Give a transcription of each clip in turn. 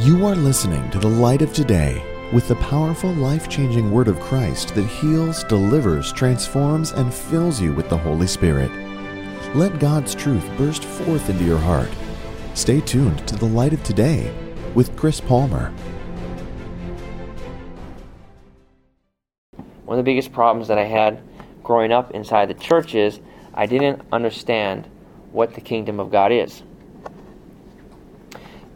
You are listening to the light of today with the powerful, life changing word of Christ that heals, delivers, transforms, and fills you with the Holy Spirit. Let God's truth burst forth into your heart. Stay tuned to the light of today with Chris Palmer. One of the biggest problems that I had growing up inside the church is I didn't understand what the kingdom of God is.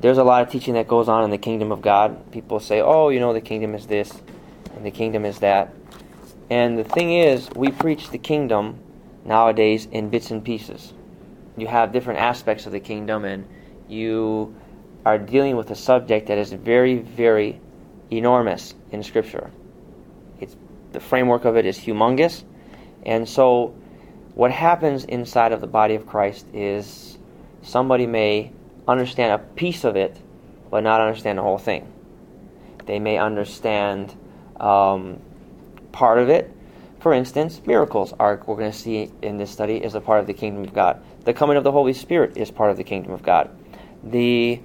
There's a lot of teaching that goes on in the kingdom of God. People say, oh, you know, the kingdom is this and the kingdom is that. And the thing is, we preach the kingdom nowadays in bits and pieces. You have different aspects of the kingdom, and you are dealing with a subject that is very, very enormous in Scripture. It's the framework of it is humongous, and so what happens inside of the body of Christ is somebody may understand a piece of it, but not understand the whole thing. They may understand um, part of it. For instance, miracles are we're going to see in this study is a part of the kingdom of God. The coming of the Holy Spirit is part of the kingdom of God. The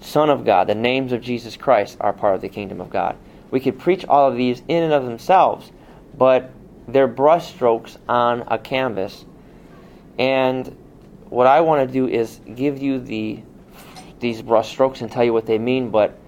Son of God, the names of Jesus Christ are part of the kingdom of God. We could preach all of these in and of themselves, but they're brushstrokes on a canvas. And what I want to do is give you the these brushstrokes and tell you what they mean, but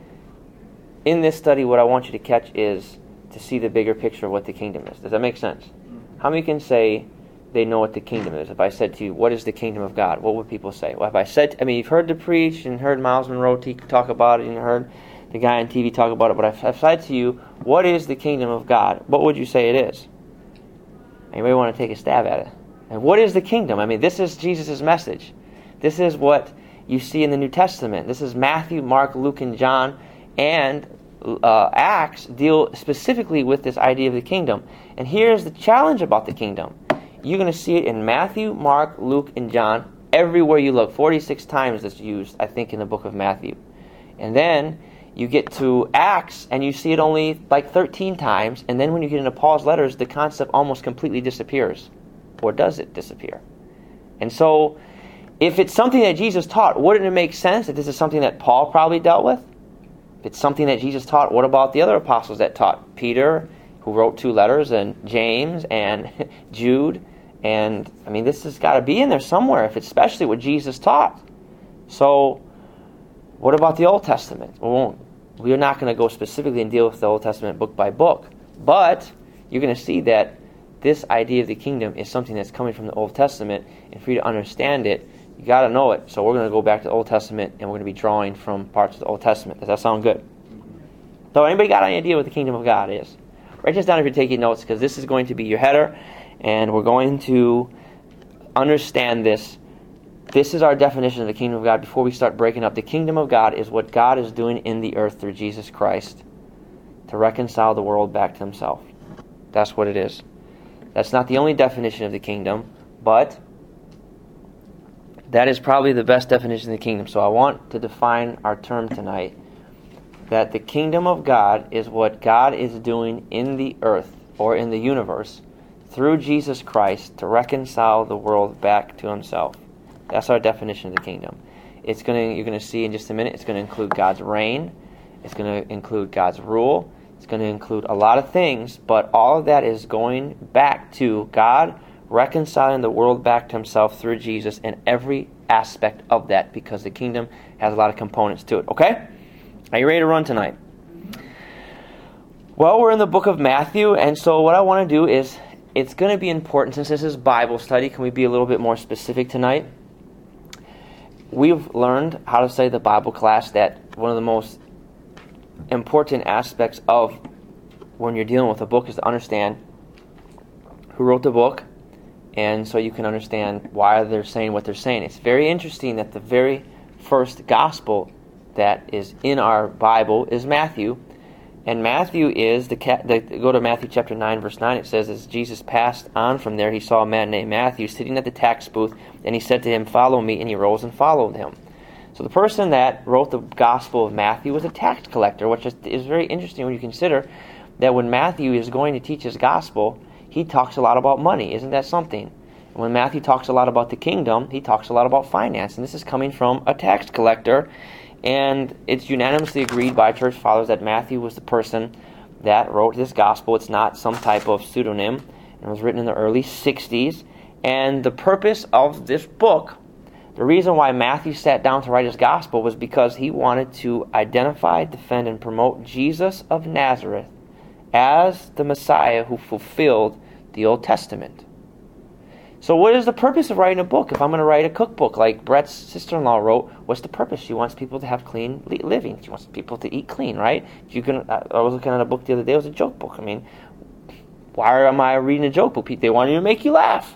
in this study what I want you to catch is to see the bigger picture of what the kingdom is. Does that make sense? Mm-hmm. How many can say they know what the kingdom is? If I said to you, "What is the kingdom of God?" What would people say? Well, if I said, I mean, you've heard the preach and heard Myles Munroe talk about it, and heard the guy on TV talk about it. But if I said to you, "What is the kingdom of God?" What would you say it is? Anybody want to take a stab at it? And what is the kingdom? I mean, this is Jesus' message. This is what you see in the New Testament. This is Matthew, Mark, Luke, and John, and uh, Acts deal specifically with this idea of the kingdom. And here's the challenge about the kingdom you're going to see it in Matthew, Mark, Luke, and John everywhere you look. 46 times it's used, I think, in the book of Matthew. And then you get to Acts and you see it only like 13 times. And then when you get into Paul's letters, the concept almost completely disappears. Or does it disappear? And so, if it's something that Jesus taught, wouldn't it make sense that this is something that Paul probably dealt with? If it's something that Jesus taught, what about the other apostles that taught? Peter, who wrote two letters, and James, and Jude. And I mean, this has got to be in there somewhere, if it's especially what Jesus taught. So, what about the Old Testament? We won't. We are not going to go specifically and deal with the Old Testament book by book, but you're going to see that this idea of the kingdom is something that's coming from the Old Testament, and for you to understand it, you got to know it. So we're going to go back to the Old Testament, and we're going to be drawing from parts of the Old Testament. Does that sound good? So, anybody got any idea what the kingdom of God is? Write this down if you're taking notes, because this is going to be your header, and we're going to understand this this is our definition of the kingdom of God before we start breaking up. The kingdom of God is what God is doing in the earth through Jesus Christ to reconcile the world back to himself. That's what it is. That's not the only definition of the kingdom, but that is probably the best definition of the kingdom. So I want to define our term tonight that the kingdom of God is what God is doing in the earth or in the universe through Jesus Christ to reconcile the world back to himself. That's our definition of the kingdom. It's going to you're going to see in just a minute. It's going to include God's reign. It's going to include God's rule. It's going to include a lot of things, but all of that is going back to God reconciling the world back to Himself through Jesus and every aspect of that, because the kingdom has a lot of components to it. Okay, are you ready to run tonight? Well, we're in the book of Matthew, and so what I want to do is it's going to be important since this is Bible study. Can we be a little bit more specific tonight? we've learned how to say the Bible class that one of the most important aspects of when you're dealing with a book is to understand who wrote the book and so you can understand why they're saying what they're saying. It's very interesting that the very first gospel that is in our Bible is Matthew. And Matthew is the, the go to Matthew chapter 9 verse 9 it says as Jesus passed on from there he saw a man named Matthew sitting at the tax booth and he said to him follow me and he rose and followed him. So the person that wrote the Gospel of Matthew was a tax collector, which is, is very interesting when you consider that when Matthew is going to teach his gospel, he talks a lot about money. Isn't that something? And when Matthew talks a lot about the kingdom, he talks a lot about finance. And this is coming from a tax collector And it's unanimously agreed by church fathers that Matthew was the person that wrote this gospel. It's not some type of pseudonym. It was written in the early 60s. And the purpose of this book, the reason why Matthew sat down to write his gospel was because he wanted to identify, defend, and promote Jesus of Nazareth as the Messiah who fulfilled the Old Testament. So, what is the purpose of writing a book? If I'm going to write a cookbook like Brett's sister in law wrote, what's the purpose? She wants people to have clean living. She wants people to eat clean, right? You can. I was looking at a book the other day. It was a joke book. I mean, why am I reading a joke book? They want you to make you laugh.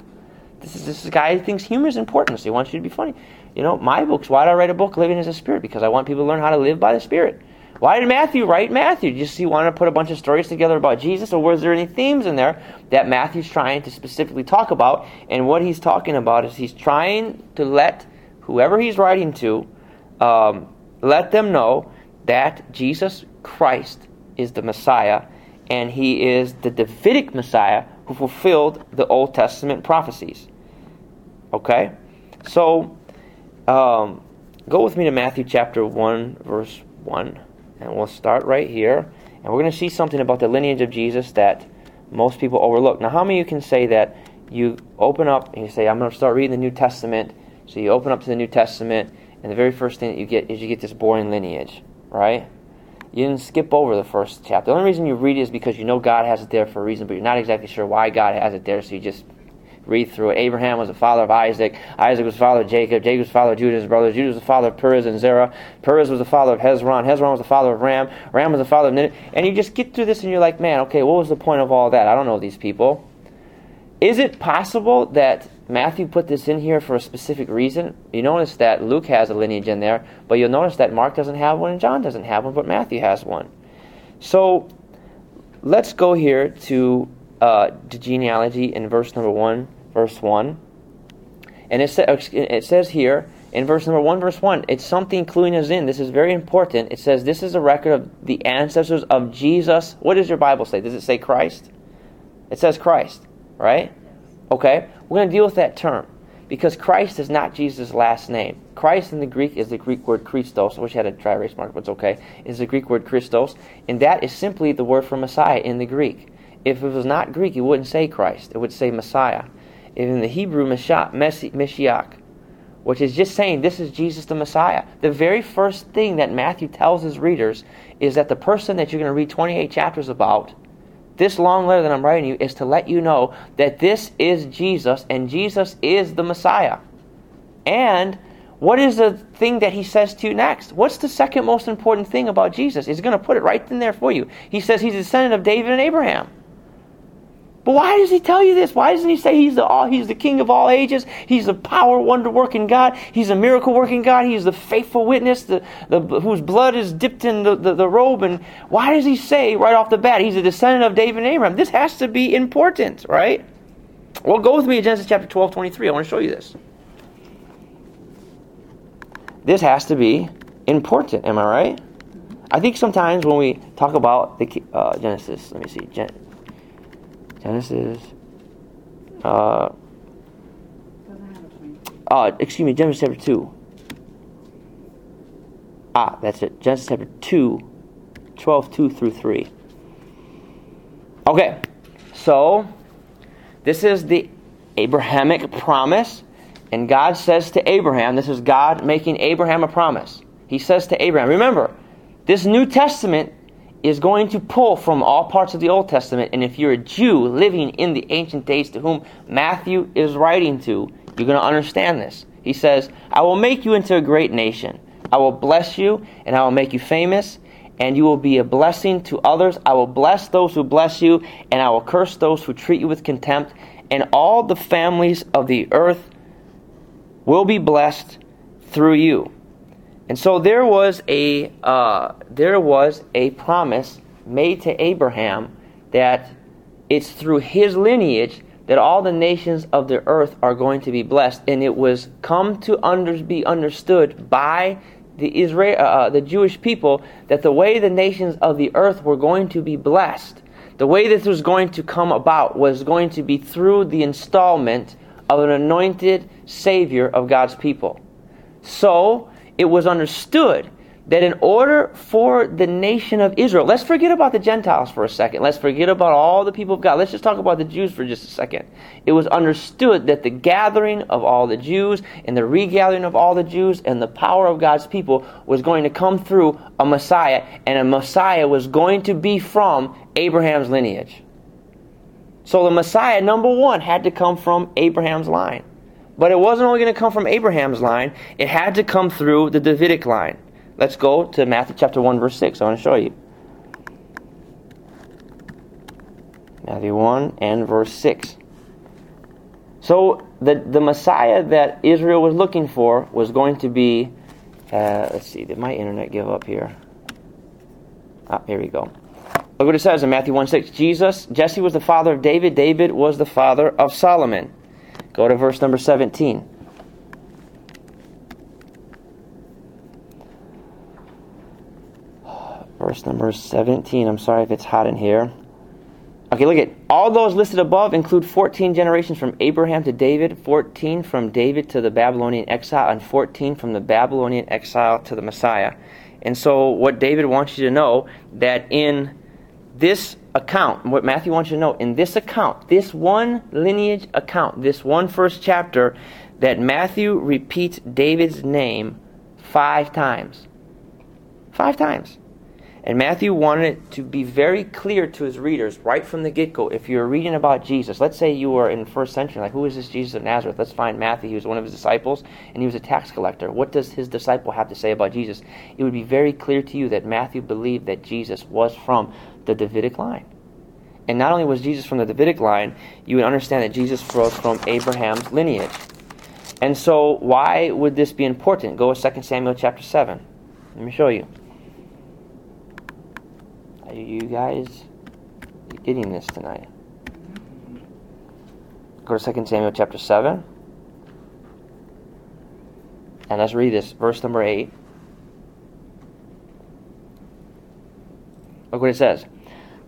This is this guy who thinks humor is important, so he wants you to be funny. You know, my books. Why do I write a book, Living as a Spirit? Because I want people to learn how to live by the Spirit. Why did Matthew write Matthew? Just he wanted to put a bunch of stories together about Jesus, or was there any themes in there that Matthew's trying to specifically talk about? And what he's talking about is he's trying to let whoever he's writing to um, let them know that Jesus Christ is the Messiah, and he is the Davidic Messiah who fulfilled the Old Testament prophecies. Okay, so um, go with me to Matthew chapter one, verse one. And we'll start right here. And we're going to see something about the lineage of Jesus that most people overlook. Now, how many of you can say that you open up and you say, I'm going to start reading the New Testament? So you open up to the New Testament, and the very first thing that you get is you get this boring lineage, right? You didn't skip over the first chapter. The only reason you read it is because you know God has it there for a reason, but you're not exactly sure why God has it there, so you just read through it. Abraham was the father of Isaac. Isaac was the father of Jacob. Jacob was the father of Judah, his brothers. Judah was the father of Perez and Zerah. Perez was the father of Hezron. Hezron was the father of Ram. Ram was the father of Nineveh. And you just get through this and you're like, man, okay, what was the point of all that? I don't know these people. Is it possible that Matthew put this in here for a specific reason? You notice that Luke has a lineage in there, but you'll notice that Mark doesn't have one and John doesn't have one, but Matthew has one. So let's go here to uh, the genealogy in verse number 1 verse 1. And it, sa- uh, it says here in verse number 1, verse 1, it's something cluing us in. This is very important. It says, This is a record of the ancestors of Jesus. What does your Bible say? Does it say Christ? It says Christ, right? Okay, we're going to deal with that term because Christ is not Jesus' last name. Christ in the Greek is the Greek word Christos. I wish I had a dry erase mark, but it's okay. It's the Greek word Christos, and that is simply the word for Messiah in the Greek. If it was not Greek, it wouldn't say Christ. It would say Messiah in the Hebrew Mashiach, which is just saying this is Jesus the Messiah. The very first thing that Matthew tells his readers is that the person that you're going to read 28 chapters about, this long letter that I'm writing you, is to let you know that this is Jesus and Jesus is the Messiah. And what is the thing that he says to you next? What's the second most important thing about Jesus? He's going to put it right in there for you. He says he's a descendant of David and Abraham. But why does he tell you this? Why doesn't he say he's the all, he's the king of all ages? He's the power wonder working God. He's a miracle working God. He's the faithful witness, the, the whose blood is dipped in the, the, the, robe. And why does he say right off the bat he's a descendant of David and Abraham? This has to be important, right? Well, go with me to Genesis chapter 12, 23. I want to show you this. This has to be important, am I right? I think sometimes when we talk about the uh, Genesis, let me see, Gen- Genesis. Uh, uh, excuse me, Genesis chapter 2. Ah, that's it. Genesis chapter 2, 12, 2 through 3. Okay, so this is the Abrahamic promise. And God says to Abraham, this is God making Abraham a promise. He says to Abraham, remember, this New Testament is going to pull from all parts of the Old Testament. And if you're a Jew living in the ancient days to whom Matthew is writing to, you're going to understand this. He says, I will make you into a great nation. I will bless you, and I will make you famous, and you will be a blessing to others. I will bless those who bless you, and I will curse those who treat you with contempt. And all the families of the earth will be blessed through you. And so there was a uh, there was a promise made to Abraham that it's through his lineage that all the nations of the earth are going to be blessed, and it was come to under, be understood by the Israel, uh, uh, the Jewish people, that the way the nations of the earth were going to be blessed, the way this was going to come about, was going to be through the installment of an anointed Savior of God's people. So it was understood that in order for the nation of Israel, let's forget about the Gentiles for a second. Let's forget about all the people of God. Let's just talk about the Jews for just a second. It was understood that the gathering of all the Jews and the regathering of all the Jews and the power of God's people was going to come through a Messiah, and a Messiah was going to be from Abraham's lineage. So the Messiah, number one, had to come from Abraham's line. But it wasn't only going to come from Abraham's line, it had to come through the Davidic line. Let's go to Matthew chapter 1, verse 6. I want to show you. Matthew 1 and verse 6. So, the, the Messiah that Israel was looking for was going to be. Uh, let's see, did my internet give up here? Ah, here we go. Look what it says in Matthew 1 6. Jesus, Jesse was the father of David, David was the father of Solomon. Go to verse number 17. verse number 17. I'm sorry if it's hot in here. Okay, look at all those listed above include 14 generations from Abraham to David, 14 from David to the Babylonian exile, and 14 from the Babylonian exile to the Messiah. And so, what David wants you to know that in this account, what Matthew wants you to know, in this account, this one lineage account, this one first chapter, that Matthew repeats David's name five times. Five times. And Matthew wanted it to be very clear to his readers right from the get go. If you're reading about Jesus, let's say you were in first century, like who is this Jesus of Nazareth? Let's find Matthew. He was one of his disciples, and he was a tax collector. What does his disciple have to say about Jesus? It would be very clear to you that Matthew believed that Jesus was from the Davidic line. And not only was Jesus from the Davidic line, you would understand that Jesus was from Abraham's lineage. And so, why would this be important? Go to 2 Samuel chapter 7. Let me show you. Are you guys getting this tonight? Go to 2 Samuel chapter 7. And let's read this, verse number 8. Look what it says.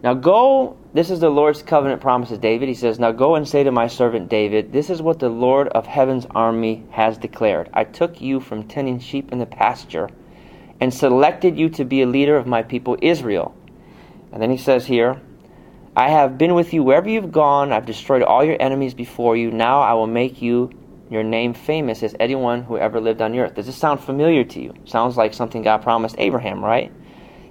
Now go, this is the Lord's covenant promises David. He says, Now go and say to my servant David, This is what the Lord of heaven's army has declared. I took you from tending sheep in the pasture and selected you to be a leader of my people Israel. And then he says here, I have been with you wherever you've gone. I've destroyed all your enemies before you. Now I will make you your name famous as anyone who ever lived on the earth. Does this sound familiar to you? Sounds like something God promised Abraham, right?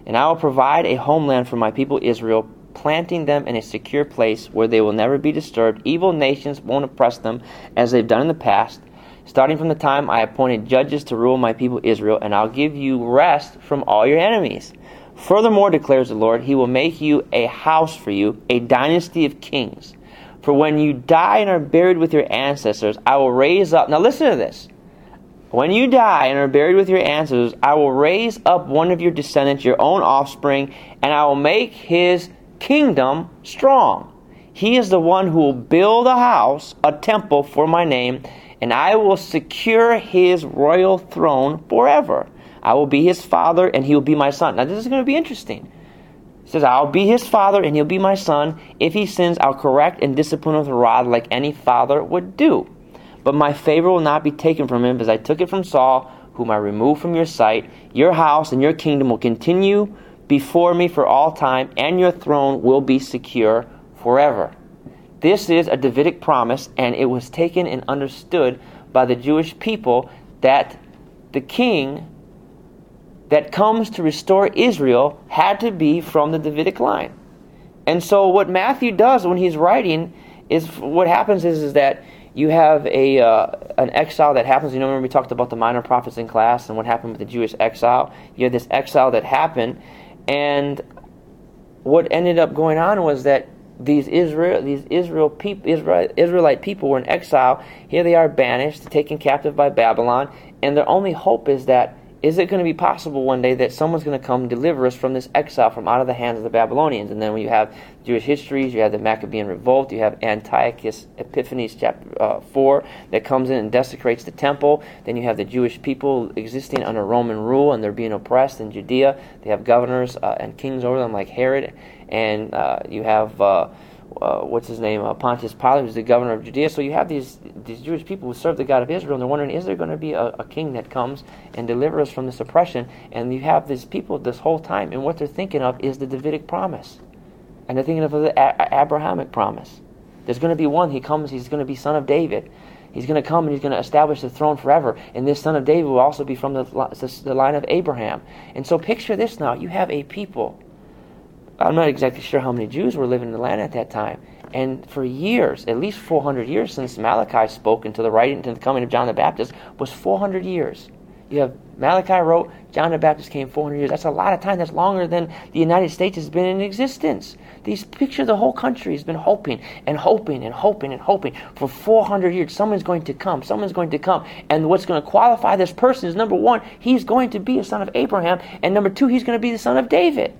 And I will provide a homeland for my people Israel, planting them in a secure place where they will never be disturbed. Evil nations won't oppress them as they've done in the past. Starting from the time I appointed judges to rule my people Israel, and I'll give you rest from all your enemies. Furthermore, declares the Lord, He will make you a house for you, a dynasty of kings. For when you die and are buried with your ancestors, I will raise up. Now listen to this. When you die and are buried with your ancestors, I will raise up one of your descendants, your own offspring, and I will make his kingdom strong. He is the one who will build a house, a temple for my name, and I will secure his royal throne forever. I will be his father and he will be my son. Now, this is going to be interesting. He says, I'll be his father and he'll be my son. If he sins, I'll correct and discipline with a rod like any father would do. But my favor will not be taken from him, as I took it from Saul, whom I removed from your sight. Your house and your kingdom will continue before me for all time, and your throne will be secure forever. This is a Davidic promise, and it was taken and understood by the Jewish people that the king that comes to restore Israel had to be from the Davidic line. And so what Matthew does when he's writing is what happens is, is that you have a uh, an exile that happens. You know, remember we talked about the minor prophets in class and what happened with the Jewish exile. You have this exile that happened, and what ended up going on was that these Israel these Israel people Israel, Israelite people were in exile. Here they are banished, taken captive by Babylon, and their only hope is that is it going to be possible one day that someone's going to come deliver us from this exile from out of the hands of the Babylonians? And then when you have Jewish histories, you have the Maccabean revolt, you have Antiochus Epiphanes chapter uh, 4 that comes in and desecrates the temple. Then you have the Jewish people existing under Roman rule and they're being oppressed in Judea. They have governors uh, and kings over them like Herod. And uh, you have uh, what's his name, uh, Pontius Pilate, who's the governor of Judea. So you have these these Jewish people who serve the God of Israel, and they're wondering, is there going to be a, a, king that comes and delivers us from this oppression? And you have these people this whole time, and what they're thinking of is the Davidic promise, and they're thinking of the a- Abrahamic promise. There's going to be one. He comes. He's going to be son of David. He's going to come and he's going to establish the throne forever. And this son of David will also be from the, the line of Abraham. And so picture this now. You have a people I'm not exactly sure how many Jews were living in the land at that time. And for years, at least 400 years since Malachi spoke into the writing to the coming of John the Baptist, was 400 years. You have Malachi wrote, John the Baptist came 400 years. That's a lot of time. That's longer than the United States has been in existence. These picture the whole country has been hoping and hoping and hoping and hoping for 400 years. Someone's going to come. Someone's going to come. And what's going to qualify this person is number one, he's going to be a son of Abraham, and number two, he's going to be the son of David.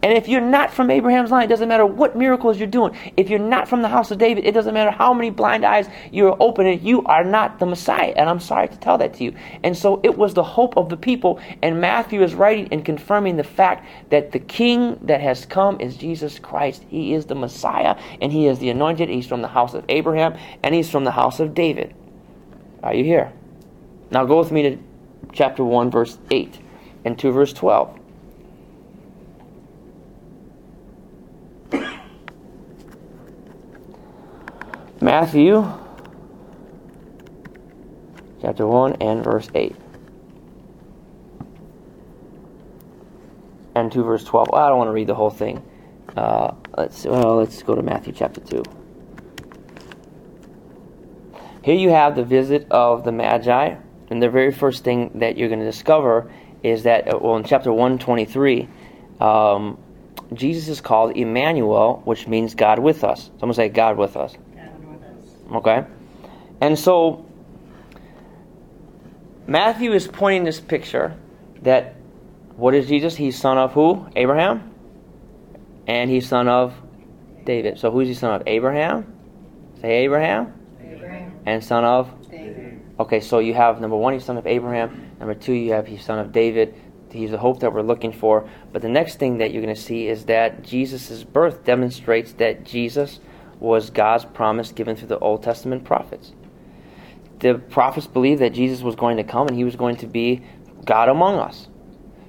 And if you're not from Abraham's line, it doesn't matter what miracles you're doing. If you're not from the house of David, it doesn't matter how many blind eyes you're opening, you are not the Messiah. And I'm sorry to tell that to you. And so it was the hope of the people. And Matthew is writing and confirming the fact that the king that has come is Jesus Christ. He is the Messiah, and he is the anointed. He's from the house of Abraham, and he's from the house of David. Are you here? Now go with me to chapter 1, verse 8, and 2, verse 12. Matthew chapter 1 and verse 8. And 2 verse 12. Well, I don't want to read the whole thing. Uh, let's well, let's go to Matthew chapter 2. Here you have the visit of the Magi, and the very first thing that you're going to discover is that, uh, well, in chapter 123, um, Jesus is called Emmanuel, which means God with us. Someone say, God with us. Okay? And so, Matthew is pointing this picture that what is Jesus? He's son of who? Abraham? And he's son of David. So who's he son of? Abraham? Say Abraham. Abraham. And son of? David. Okay, so you have number one, he's son of Abraham. Number two, you have he's son of David. He's the hope that we're looking for. But the next thing that you're going to see is that Jesus' birth demonstrates that Jesus was God's promise given through the Old Testament prophets. The prophets believed that Jesus was going to come and he was going to be God among us.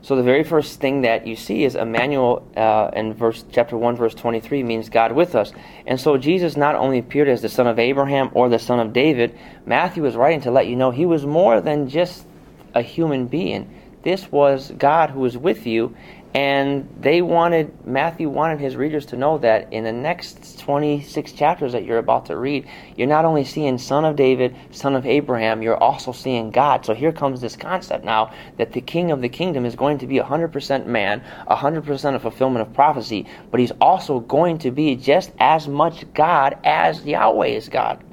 So the very first thing that you see is Emmanuel uh, in verse chapter 1 verse 23 means God with us. And so Jesus not only appeared as the son of Abraham or the son of David, Matthew is writing to let you know he was more than just a human being. This was God who was with you and they wanted, Matthew wanted his readers to know that in the next 26 chapters that you're about to read, you're not only seeing son of David, son of Abraham, you're also seeing God. So here comes this concept now that the king of the kingdom is going to be 100% man, 100% of fulfillment of prophecy, but he's also going to be just as much God as Yahweh is God.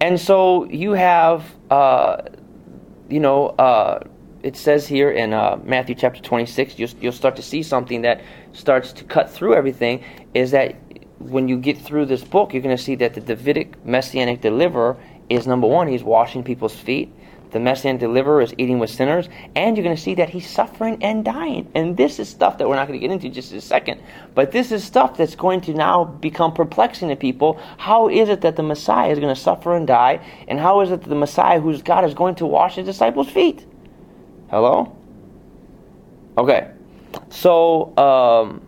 And so you have, uh, you know, uh, it says here in uh, Matthew chapter 26, you'll, you'll start to see something that starts to cut through everything. Is that when you get through this book, you're going to see that the Davidic messianic deliverer is number one, he's washing people's feet. The messianic deliverer is eating with sinners, and you're going to see that he's suffering and dying. And this is stuff that we're not going to get into just in a second. But this is stuff that's going to now become perplexing to people. How is it that the Messiah is going to suffer and die? And how is it that the Messiah, whose God, is going to wash his disciples' feet? Hello? Okay. So, um,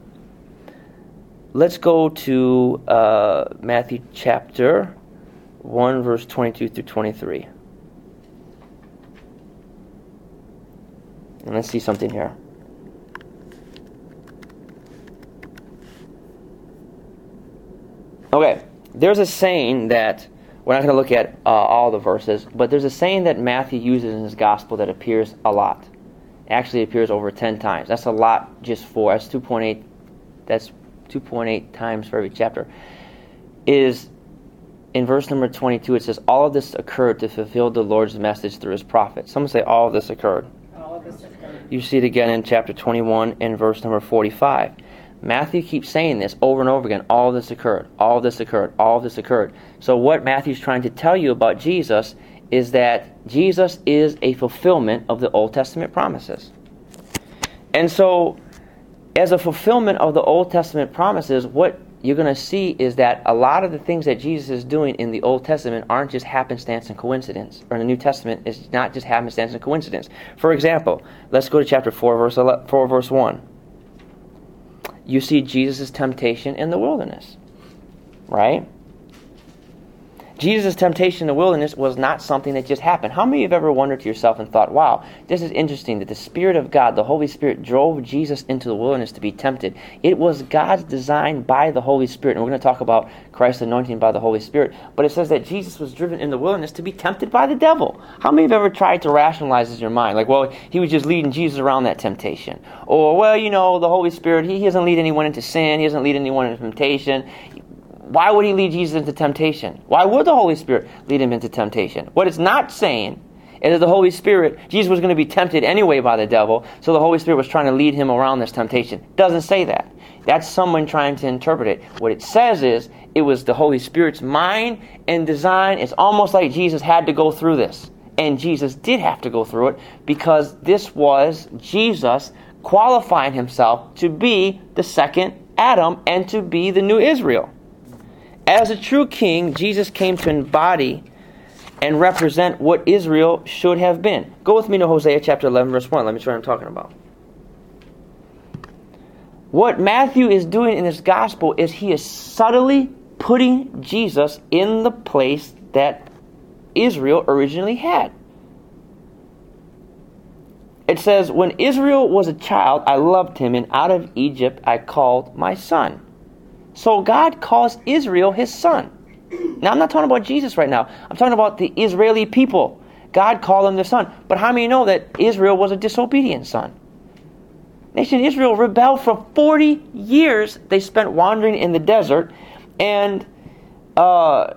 let's go to uh, Matthew chapter 1, verse 22 through 23. And let's see something here. Okay, there's a saying that we're not going to look at uh, all the verses, but there's a saying that Matthew uses in his gospel that appears a lot. It actually appears over 10 times. That's a lot just for that's 2.8 that's 2.8 times for every chapter. Is in verse number 22 it says all of this occurred to fulfill the Lord's message through his prophet. Some say all of this occurred. All of this occurred. You see it again in chapter 21 in verse number 45. Matthew keeps saying this over and over again. All this occurred. All this occurred. All this occurred. So what Matthew's trying to tell you about Jesus is that Jesus is a fulfillment of the Old Testament promises. And so as a fulfillment of the Old Testament promises, what you're going to see is that a lot of the things that Jesus is doing in the Old Testament aren't just happenstance and coincidence, or in the New Testament it's not just happenstance and coincidence. For example, let's go to chapter 4, verse 11, 4, verse 1. You see Jesus' temptation in the wilderness, right? Jesus' temptation in the wilderness was not something that just happened. How many of you have ever wondered to yourself and thought, wow, this is interesting that the Spirit of God, the Holy Spirit, drove Jesus into the wilderness to be tempted? It was God's design by the Holy Spirit. And we're going to talk about Christ's anointing by the Holy Spirit. But it says that Jesus was driven in the wilderness to be tempted by the devil. How many of you have ever tried to rationalize this in your mind? Like, well, he was just leading Jesus around that temptation. Or, well, you know, the Holy Spirit, he doesn't lead anyone into sin, he doesn't lead anyone into temptation. Why would he lead Jesus into temptation? Why would the Holy Spirit lead him into temptation? What it's not saying is that the Holy Spirit, Jesus was going to be tempted anyway by the devil, so the Holy Spirit was trying to lead him around this temptation. Doesn't say that. That's someone trying to interpret it. What it says is it was the Holy Spirit's mind and design. It's almost like Jesus had to go through this. And Jesus did have to go through it because this was Jesus qualifying himself to be the second Adam and to be the new Israel. As a true king, Jesus came to embody and represent what Israel should have been. Go with me to Hosea chapter 11, verse 1. Let me show you what I'm talking about. What Matthew is doing in this gospel is he is subtly putting Jesus in the place that Israel originally had. It says, When Israel was a child, I loved him, and out of Egypt I called my son. So God calls Israel his son. Now, I'm not talking about Jesus right now. I'm talking about the Israeli people. God called them the son. But how many know that Israel was a disobedient son? Nation Israel rebelled for 40 years. They spent wandering in the desert. And uh,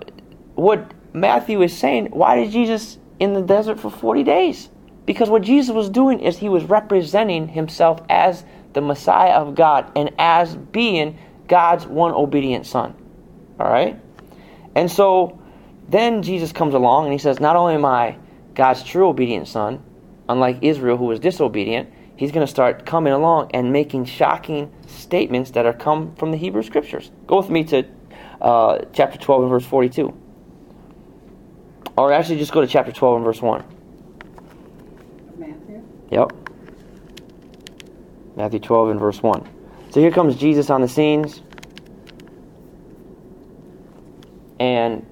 what Matthew is saying, why did Jesus in the desert for 40 days? Because what Jesus was doing is he was representing himself as the Messiah of God and as being God's one obedient son. All right? And so then Jesus comes along and he says, Not only am I God's true obedient son, unlike Israel who was disobedient, he's going to start coming along and making shocking statements that are come from the Hebrew Scriptures. Go with me to uh, chapter 12 and verse 42. Or actually, just go to chapter 12 and verse 1. Matthew? Yep. Matthew 12 and verse 1. So here comes Jesus on the scenes. And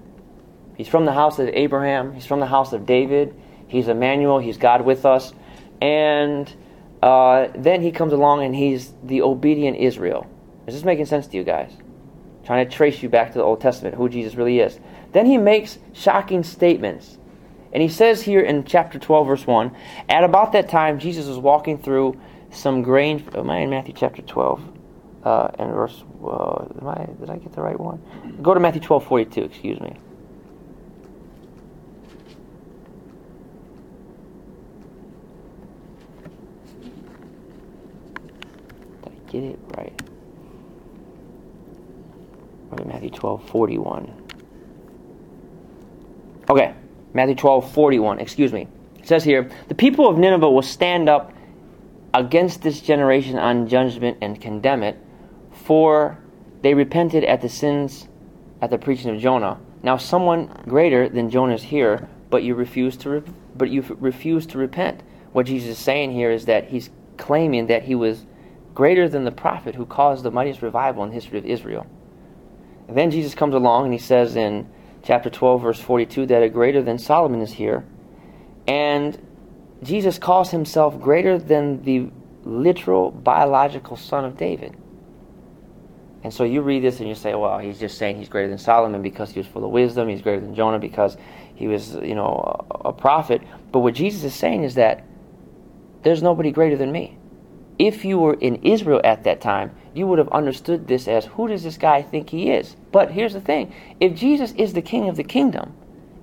he's from the house of Abraham, he's from the house of David, he's Emmanuel, he's God with us. And uh, then he comes along and he's the obedient Israel. Is this making sense to you guys? Trying to trace you back to the Old Testament, who Jesus really is. Then he makes shocking statements. And he says here in chapter 12, verse 1 At about that time, Jesus was walking through some grain. Am I in Matthew chapter 12? Uh, and verse. Uh, I, did I get the right one? Go to Matthew twelve forty two. Excuse me. Did I get it right? Matthew twelve forty one. Okay, Matthew twelve forty one. Excuse me. It says here, the people of Nineveh will stand up against this generation on judgment and condemn it for they repented at the sins at the preaching of Jonah. Now someone greater than Jonah is here, but you refuse to re- but you refuse to repent. What Jesus is saying here is that he's claiming that he was greater than the prophet who caused the mightiest revival in the history of Israel. And then Jesus comes along and he says in chapter 12 verse 42 that a greater than Solomon is here. And Jesus calls himself greater than the literal biological son of David. And so you read this and you say, well, he's just saying he's greater than Solomon because he was full of wisdom. He's greater than Jonah because he was, you know, a, a prophet. But what Jesus is saying is that there's nobody greater than me. If you were in Israel at that time, you would have understood this as who does this guy think he is? But here's the thing if Jesus is the king of the kingdom,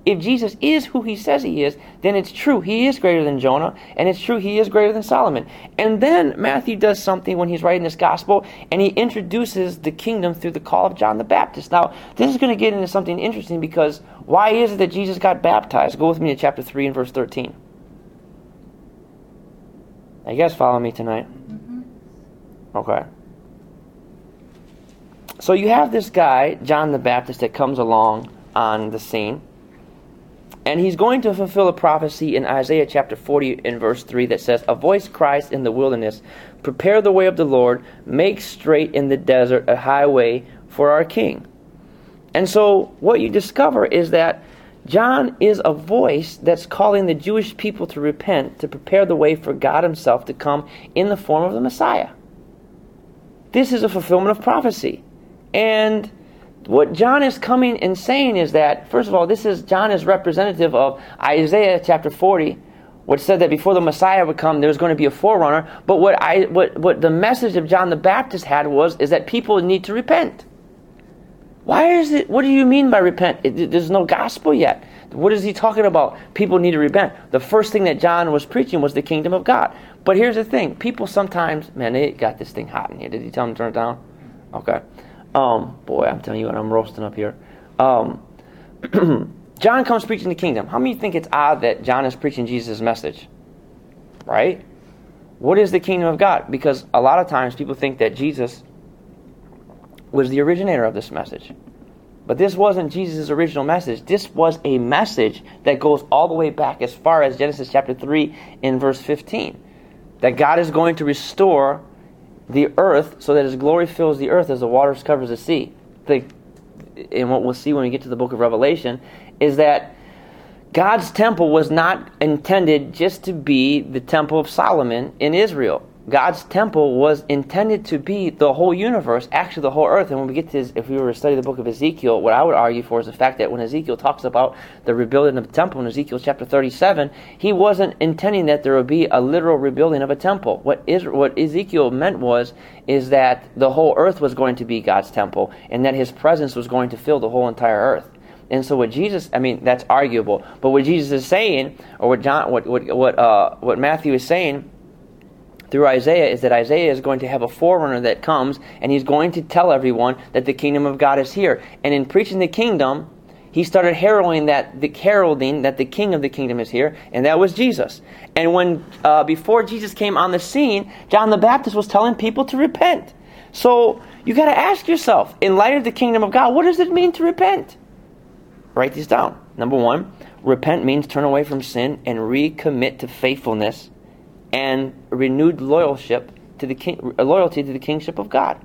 if Jesus is who he says he is, then it's true he is greater than Jonah, and it's true he is greater than Solomon. And then Matthew does something when he's writing this gospel, and he introduces the kingdom through the call of John the Baptist. Now, this is going to get into something interesting because why is it that Jesus got baptized? Go with me to chapter 3 and verse 13. Now, you guys follow me tonight? Mm-hmm. Okay. so you have this guy, John the Baptist, that comes along on the scene. And he's going to fulfill a prophecy in Isaiah chapter 40 and verse 3 that says, A voice cries in the wilderness, Prepare the way of the Lord, make straight in the desert a highway for our King. And so what you discover is that John is a voice that's calling the Jewish people to repent, to prepare the way for God Himself to come in the form of the Messiah. This is a fulfillment of prophecy. And what John is coming and saying is that, first of all, this is John is representative of Isaiah chapter 40, which said that before the Messiah would come, there was going to be a forerunner. But what I what what the message of John the Baptist had was is that people need to repent. Why is it? What do you mean by repent? It, there's no gospel yet. What is he talking about? People need to repent. The first thing that John was preaching was the kingdom of God. But here's the thing: people sometimes, man, they got this thing hot in here. Did he tell them to turn it down? Okay. Um, boy, I'm telling you what, I'm roasting up here. Um, John comes preaching the kingdom. How many think it's odd that John is preaching Jesus' message? Right? What is the kingdom of God? Because a lot of times people think that Jesus was the originator of this message. But this wasn't Jesus' original message. This was a message that goes all the way back as far as Genesis chapter 3 in verse 15. That God is going to restore the earth so that his glory fills the earth as the waters covers the sea. The, and what we'll see when we get to the book of Revelation is that God's temple was not intended just to be the temple of Solomon in Israel. God's temple was intended to be the whole universe, actually the whole earth. And when we get to, if we were to study the book of Ezekiel, what I would argue for is the fact that when Ezekiel talks about the rebuilding of the temple in Ezekiel chapter 37, he wasn't intending that there would be a literal rebuilding of a temple. What, what Ezekiel meant was, is that the whole earth was going to be God's temple, and that his presence was going to fill the whole entire earth. And so what Jesus, I mean, that's arguable. But what Jesus is saying, or what John, what what what uh, what Matthew is saying, through Isaiah is that Isaiah is going to have a forerunner that comes and he's going to tell everyone that the kingdom of God is here. And in preaching the kingdom, he started heralding that the heralding that the king of the kingdom is here, and that was Jesus. And when uh, before Jesus came on the scene, John the Baptist was telling people to repent. So you got to ask yourself, in light of the kingdom of God, what does it mean to repent? Write these down. Number one, repent means turn away from sin and recommit to faithfulness and renewed loyalship to the king, uh, loyalty to the kingship of God.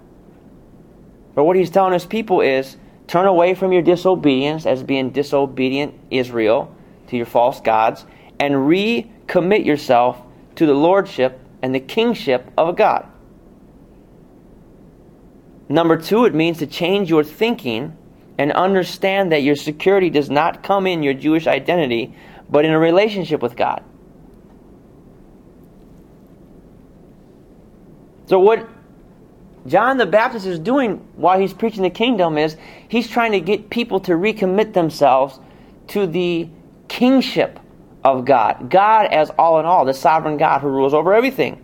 But what he's telling his people is turn away from your disobedience as being disobedient Israel to your false gods and recommit yourself to the lordship and the kingship of a God. Number two, it means to change your thinking and understand that your security does not come in your Jewish identity, but in a relationship with God. So, what John the Baptist is doing while he's preaching the kingdom is he's trying to get people to recommit themselves to the kingship of God. God as all in all, the sovereign God who rules over everything.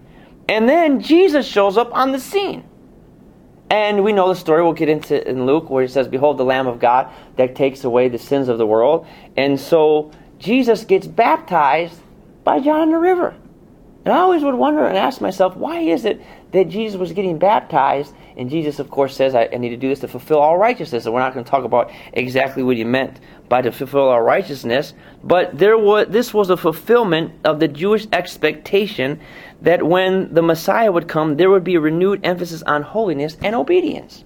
And then Jesus shows up on the scene. And we know the story, we'll get into in Luke, where he says, Behold, the Lamb of God that takes away the sins of the world. And so Jesus gets baptized by John in the river. And I always would wonder and ask myself, why is it that Jesus was getting baptized? And Jesus, of course, says, I, need to do this to fulfill all righteousness. And we're not going to talk about exactly what he meant by to fulfill all righteousness. But there was, this was a fulfillment of the Jewish expectation that when the Messiah would come, there would be a renewed emphasis on holiness and obedience.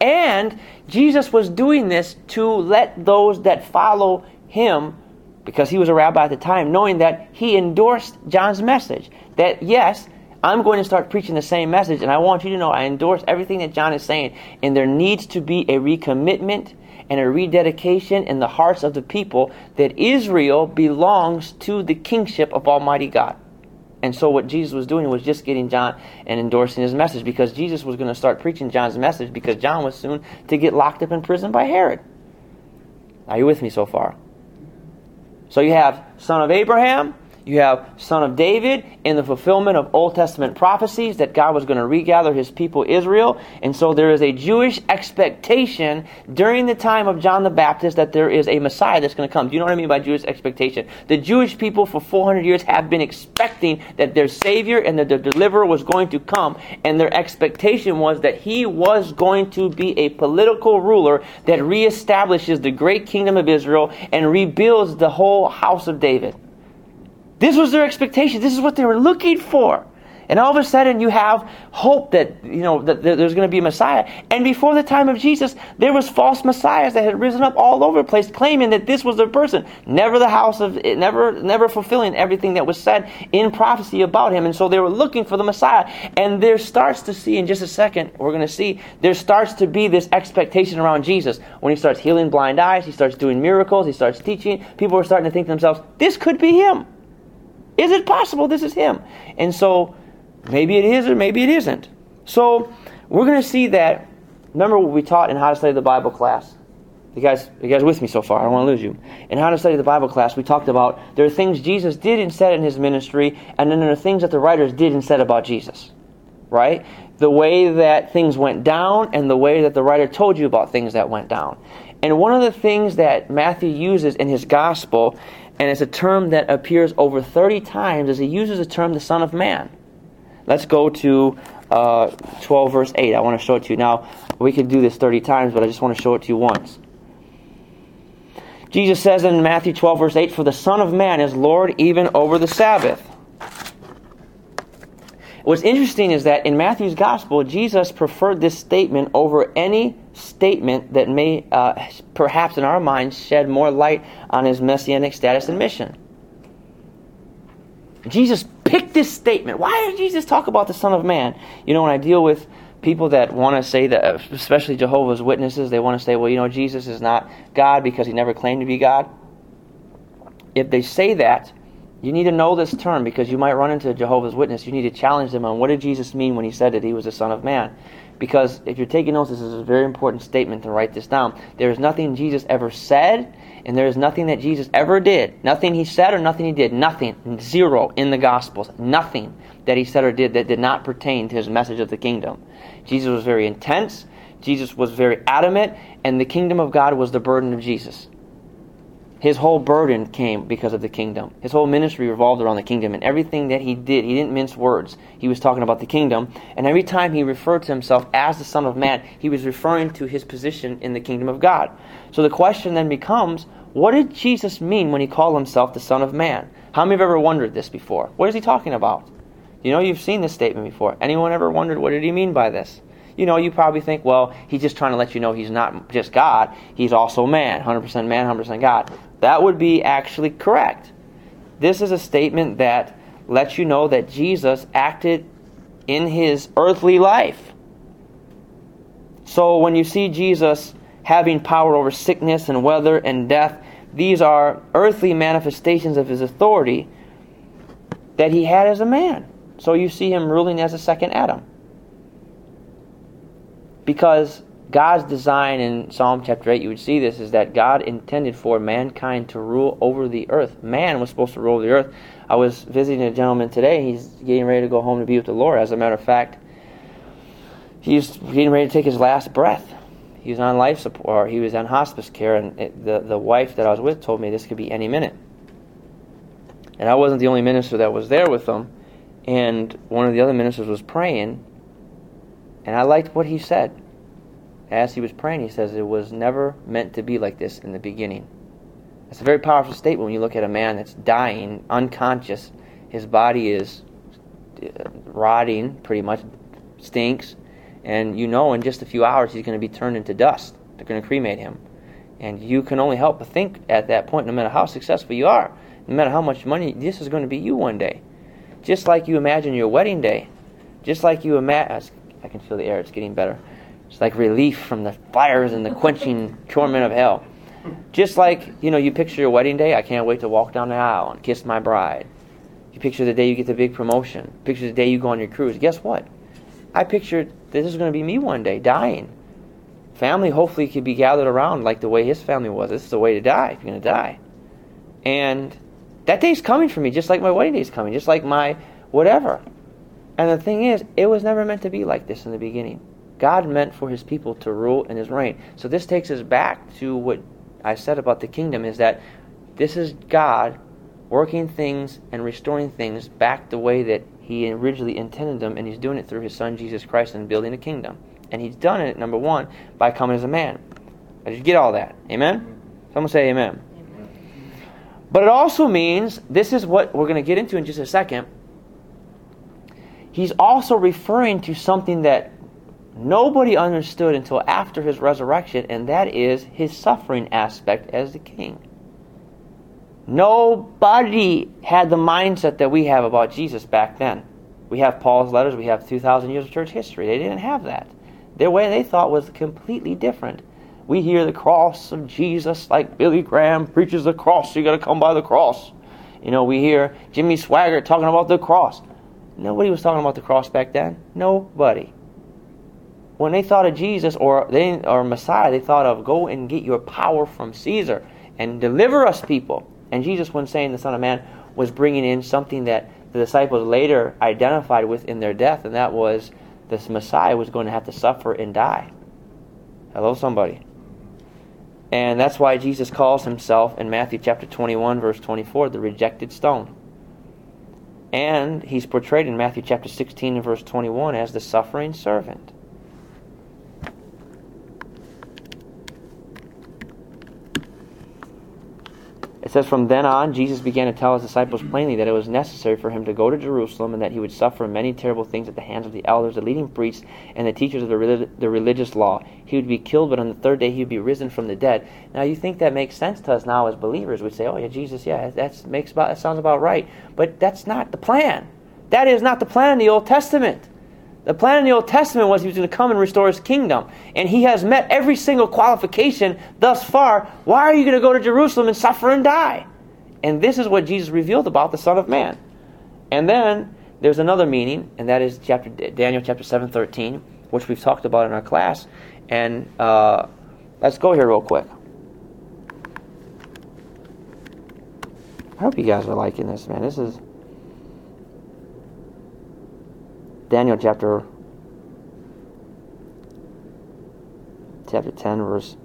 And Jesus was doing this to let those that follow him because he was a rabbi at the time, knowing that he endorsed John's message. That, yes, I'm going to start preaching the same message, and I want you to know I endorse everything that John is saying. And there needs to be a recommitment and a rededication in the hearts of the people that Israel belongs to the kingship of Almighty God. And so, what Jesus was doing was just getting John and endorsing his message because Jesus was going to start preaching John's message because John was soon to get locked up in prison by Herod. Are you with me so far? So you have son of Abraham, You have son of David in the fulfillment of Old Testament prophecies that God was going to regather his people Israel. And so there is a Jewish expectation during the time of John the Baptist that there is a Messiah that's going to come. Do you know what I mean by Jewish expectation? The Jewish people for 400 years have been expecting that their Savior and that their deliverer was going to come. And their expectation was that he was going to be a political ruler that reestablishes the great kingdom of Israel and rebuilds the whole house of David. This was their expectation. This is what they were looking for. And all of a sudden, you have hope that you know that there's going to be a Messiah. And before the time of Jesus, there was false messiahs that had risen up all over the place, claiming that this was the person. Never the house of, never, never fulfilling everything that was said in prophecy about him. And so they were looking for the Messiah. And there starts to see in just a second, we're going to see there starts to be this expectation around Jesus when he starts healing blind eyes, he starts doing miracles, he starts teaching. People are starting to think to themselves, "This could be him." Is it possible this is him? And so maybe it is or maybe it isn't. So we're going to see that. Remember what we taught in How to Study the Bible class? You guys, you guys with me so far? I don't want to lose you. In How to Study the Bible class, we talked about there are things Jesus did and said in his ministry, and then there are things that the writers did and said about Jesus. Right? The way that things went down and the way that the writer told you about things that went down. And one of the things that Matthew uses in his gospel and it's a term that appears over 30 times as he uses the term the Son of Man. Let's go to uh, 12, verse 8. I want to show it to you. Now, we could do this 30 times, but I just want to show it to you once. Jesus says in Matthew 12, verse 8, For the Son of Man is Lord even over the Sabbath. What's interesting is that in Matthew's Gospel, Jesus preferred this statement over any statement that may, uh, perhaps in our minds, shed more light on his messianic status and mission. Jesus picked this statement. Why did Jesus talk about the Son of Man? You know, when I deal with people that want to say that, especially Jehovah's Witnesses, they want to say, well, you know, Jesus is not God because he never claimed to be God. If they say that, you need to know this term because you might run into Jehovah's Witness. You need to challenge them on what did Jesus mean when he said that he was the Son of Man. Because if you're taking notes, this is a very important statement to write this down. There is nothing Jesus ever said, and there is nothing that Jesus ever did. Nothing he said or nothing he did. Nothing. Zero in the Gospels. Nothing that he said or did that did not pertain to his message of the kingdom. Jesus was very intense. Jesus was very adamant, and the kingdom of God was the burden of Jesus. His whole burden came because of the kingdom. His whole ministry revolved around the kingdom. And everything that he did, he didn't mince words. He was talking about the kingdom. And every time he referred to himself as the Son of Man, he was referring to his position in the kingdom of God. So the question then becomes what did Jesus mean when he called himself the Son of Man? How many have ever wondered this before? What is he talking about? You know, you've seen this statement before. Anyone ever wondered what did he mean by this? you know, you probably think, well, he's just trying to let you know he's not just God, he's also man, 100% man, 100% God. That would be actually correct. This is a statement that lets you know that Jesus acted in his earthly life. So when you see Jesus having power over sickness and weather and death, these are earthly manifestations of his authority that he had as a man. So you see him ruling as a second Adam. Because God's design in Psalm chapter 8, you would see this, is that God intended for mankind to rule over the earth. Man was supposed to rule the earth. I was visiting a gentleman today. He's getting ready to go home to be with the Lord. As a matter of fact, he's getting ready to take his last breath. He was on life support, he was on hospice care, and it, the, the wife that I was with told me this could be any minute. And I wasn't the only minister that was there with them. And one of the other ministers was praying, and I liked what he said as he was praying, he says, It was never meant to be like this in the beginning. That's a very powerful statement when you look at a man that's dying, unconscious. His body is uh, rotting, pretty much, stinks. And you know in just a few hours he's going to be turned into dust. They're going to cremate him. And you can only help but think at that point, no matter how successful you are, no matter how much money, this is going to be you one day. Just like you imagine your wedding day. Just like you imagine. I can feel the air, it's getting better. It's like relief from the fires and the quenching torment of hell. Just like, you know, you picture your wedding day, I can't wait to walk down the aisle and kiss my bride. You picture the day you get the big promotion. Picture the day you go on your cruise. Guess what? I pictured this is going to be me one day, dying. Family hopefully could be gathered around like the way his family was. This is the way to die if you're going to die. And That day's coming for me, just like my wedding day's coming, just like my whatever. And the thing is, it was never meant to be like this in the beginning. God meant for his people to rule in his reign. So this takes us back to what I said about the kingdom is that this is God working things and restoring things back the way that he originally intended them, and he's doing it through his son Jesus Christ and building a kingdom. And he's done it, number one, by coming as a man. Did you get all that? Amen? Someone say amen. amen. But it also means, this is what we're going to get into in just a second. He's also referring to something that nobody understood until after his resurrection, and that is his suffering aspect as the king. Nobody had the mindset that we have about Jesus back then. We have Paul's letters, we have 2,000 years of church history. They didn't have that. Their way they thought was completely different. We hear the cross of Jesus like Billy Graham preaches the cross, so you got to come by the cross. You know, we hear Jimmy Swaggart talking about the cross. Nobody was talking about the cross back then. Nobody. When they thought of Jesus or they or Messiah, they thought of go and get your power from Caesar and deliver us people. And Jesus, when saying the Son of Man, was bringing in something that the disciples later identified with in their death, and that was this Messiah was going to have to suffer and die. Hello, somebody. And that's why Jesus calls himself in Matthew chapter 21, verse 24, the rejected stone. And he's portrayed in Matthew chapter 16 and verse 21 as the suffering servant. It says, From then on, Jesus began to tell his disciples plainly that it was necessary for him to go to Jerusalem and that he would suffer many terrible things at the hands of the elders, the leading priests, and the teachers of the, relig- the religious law. He would be killed, but on the third day he would be risen from the dead. Now, you think that makes sense to us now as believers. We say, Oh, yeah, Jesus, yeah, that makes about, that sounds about right. But that's not the plan. That is not the plan in the Old Testament. The plan in the Old Testament was he was going to come and restore his kingdom. And he has met every single qualification thus far. Why are you going to go to Jerusalem and suffer and die? And this is what Jesus revealed about the Son of Man. And then there's another meaning, and that is chapter Daniel chapter 7, 13, which we've talked about in our class. And uh, let's go here real quick. I hope you guys are liking this, man. This is Daniel chapter chapter 10 verse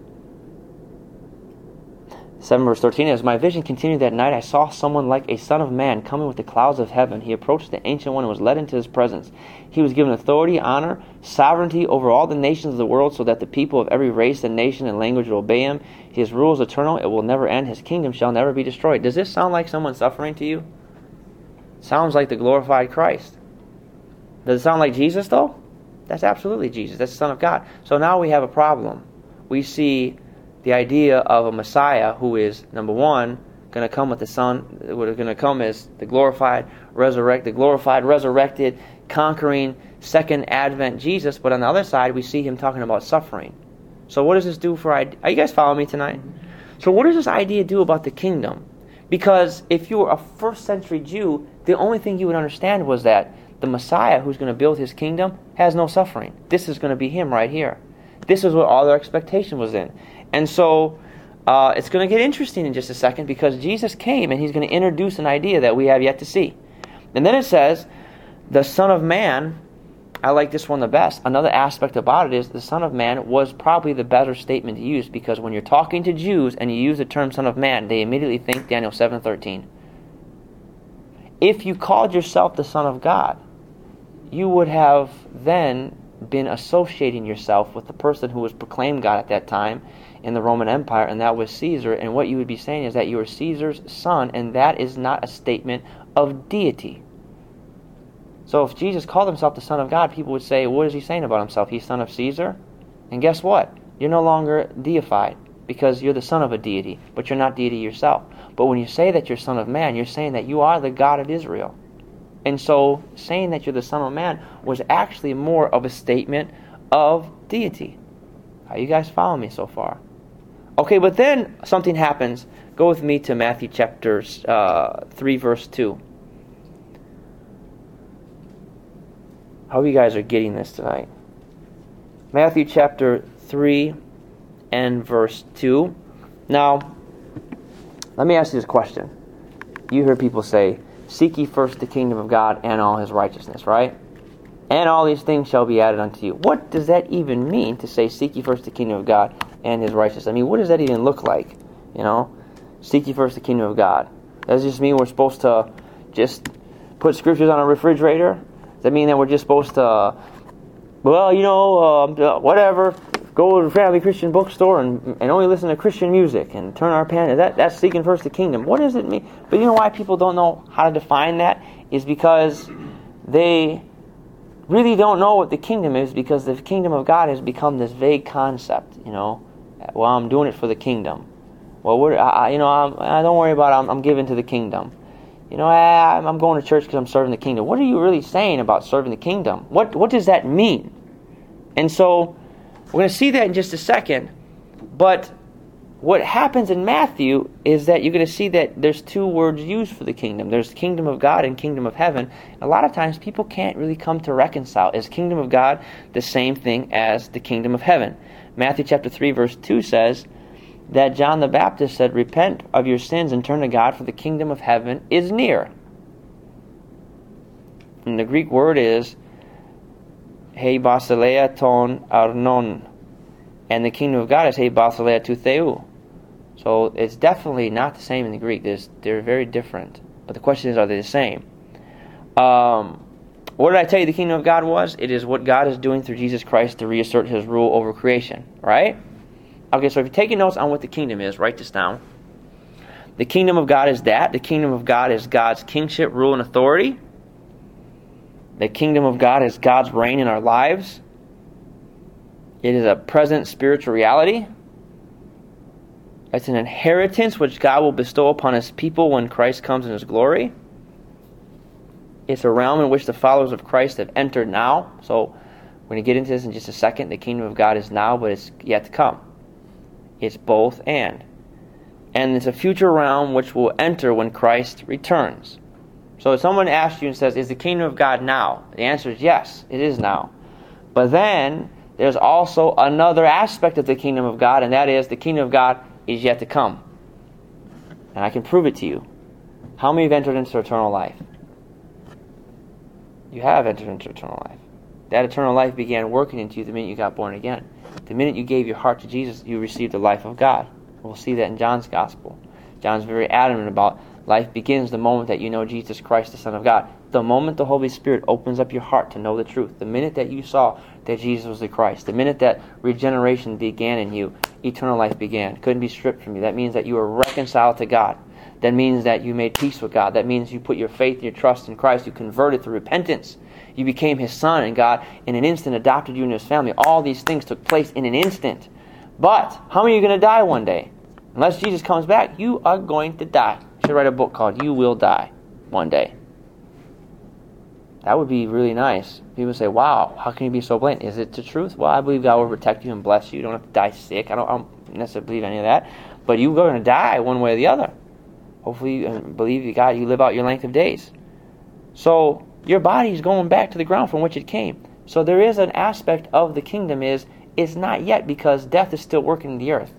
7 verse 13 as my vision continued that night i saw someone like a son of man coming with the clouds of heaven. He approached the ancient one and was led into his presence. He was given authority honor sovereignty over all the nations of the world so that the people of every race and nation and language will obey him. His rule is eternal it will never end. His kingdom shall never be destroyed. Does this sound like someone suffering to you? Sounds like the glorified christ does it sound like Jesus, though? That's absolutely Jesus. That's the Son of God. So now we have a problem. We see the idea of a Messiah who is, number one, going to come with the Son, what is going to come as the glorified, resurrected, glorified, resurrected, conquering, second advent Jesus. But on the other side, we see him talking about suffering. So what does this do for... Are you guys following me tonight? So what does this idea do about the kingdom? Because if you were a first century Jew, the only thing you would understand was that the Messiah who's going to build his kingdom has no suffering. This is going to be him right here. This is what all their expectation was in. And so uh, it's going to get interesting in just a second because Jesus came and he's going to introduce an idea that we have yet to see. And then it says, the Son of Man, I like this one the best. Another aspect about it is the Son of Man was probably the better statement to use because when you're talking to Jews and you use the term Son of Man, they immediately think Daniel 7:13. If you called yourself the Son of God, you would have then been associating yourself with the person who was proclaimed God at that time in the Roman Empire, and that was Caesar. And what you would be saying is that you are Caesar's son, and that is not a statement of deity. So if Jesus called himself the Son of God, people would say, What is he saying about himself? He's son of Caesar? And guess what? You're no longer deified because you're the son of a deity, but you're not deity yourself. But when you say that you're son of man, you're saying that you are the God of Israel. And so saying that you're the Son of Man was actually more of a statement of deity. Are you guys following me so far? Okay, but then something happens. Go with me to Matthew chapter uh, 3, verse 2. How are you guys are getting this tonight? Matthew chapter 3 and verse 2. Now, let me ask you this question. you hear people say, Seek ye first the kingdom of God and all his righteousness, right? And all these things shall be added unto you. What does that even mean to say, Seek ye first the kingdom of God and his righteousness? I mean, what does that even look like? You know? Seek ye first the kingdom of God. Does this mean we're supposed to just put scriptures on a refrigerator? Does that mean that we're just supposed to, well, you know, uh, whatever, go to family Christian bookstore and, and only listen to Christian music and turn our pen. That, that's seeking first the kingdom. What does it mean? But you know why people don't know how to define that? Is because they really don't know what the kingdom is because the kingdom of God has become this vague concept, you know. Well, I'm doing it for the kingdom. Well, what, I, you know, I'm, I don't worry about it. I'm, I'm giving to the kingdom. You know, I, I'm going to church because I'm serving the kingdom. What are you really saying about serving the kingdom? What, what does that mean? And so we're going to see that in just a second. But what happens in Matthew is that you're going to see that there's two words used for the kingdom. There's kingdom of God and kingdom of heaven. A lot of times people can't really come to reconcile. Is kingdom of God the same thing as the kingdom of heaven? Matthew chapter 3 verse 2 says that John the Baptist said, "Repent of your sins and turn to God for the kingdom of heaven is near." And the Greek word is Hei basileia ton arnon. And the kingdom of God is Hei basileia tu theu. So it's definitely not the same in the Greek. There's, they're very different. But the question is, are they the same? Um, what did I tell you the kingdom of God was? It is what God is doing through Jesus Christ to reassert his rule over creation. Right? Okay, so if you're taking notes on what the kingdom is, write this down. The kingdom of God is that. The kingdom of God is God's kingship, rule, and authority. The kingdom of God is God's reign in our lives. It is a present spiritual reality. It's an inheritance which God will bestow upon his people when Christ comes in his glory. It's a realm in which the followers of Christ have entered now. So we're going to get into this in just a second. The kingdom of God is now, but it's yet to come. It's both and. And it's a future realm which will enter when Christ returns. So if someone asks you and says, Is the kingdom of God now? The answer is yes, it is now. But then there's also another aspect of the kingdom of God, and that is the kingdom of God is yet to come. And I can prove it to you. How many have entered into eternal life? You have entered into eternal life. That eternal life began working into you the minute you got born again. The minute you gave your heart to Jesus, you received the life of God. We'll see that in John's Gospel. John's very adamant about Life begins the moment that you know Jesus Christ, the Son of God. The moment the Holy Spirit opens up your heart to know the truth. The minute that you saw that Jesus was the Christ. The minute that regeneration began in you, eternal life began. Couldn't be stripped from you. That means that you were reconciled to God. That means that you made peace with God. That means you put your faith and your trust in Christ. You converted through repentance. You became His Son, and God, in an instant, adopted you into His family. All these things took place in an instant. But how many are you going to die one day? Unless Jesus comes back, you are going to die should write a book called You Will Die One Day. That would be really nice. People say, wow, how can you be so blatant? Is it the truth? Well, I believe God will protect you and bless you. You don't have to die sick. I don't, I don't necessarily believe any of that. But you're going to die one way or the other. Hopefully, you uh, believe you God, you live out your length of days. So your body is going back to the ground from which it came. So there is an aspect of the kingdom is it's not yet because death is still working in the earth.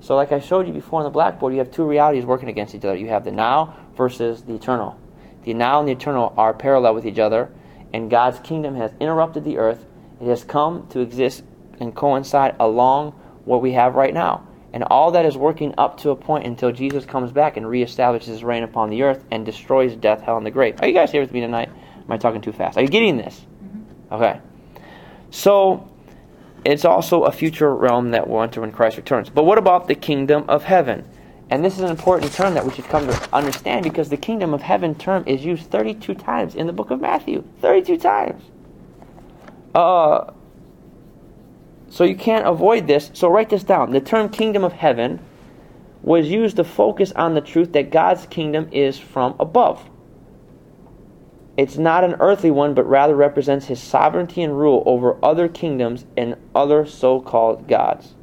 So, like I showed you before on the blackboard, you have two realities working against each other. You have the now versus the eternal. The now and the eternal are parallel with each other, and God's kingdom has interrupted the earth. It has come to exist and coincide along what we have right now. And all that is working up to a point until Jesus comes back and reestablishes his reign upon the earth and destroys death, hell, and the grave. Are you guys here with me tonight? Am I talking too fast? Are you getting this? Mm-hmm. Okay. So, it's also a future realm that will enter when Christ returns. But what about the kingdom of heaven? And this is an important term that we should come to understand because the kingdom of heaven term is used 32 times in the book of Matthew. 32 times. Uh, so you can't avoid this. So write this down. The term kingdom of heaven was used to focus on the truth that God's kingdom is from above. It's not an earthly one, but rather represents his sovereignty and rule over other kingdoms and other so called gods.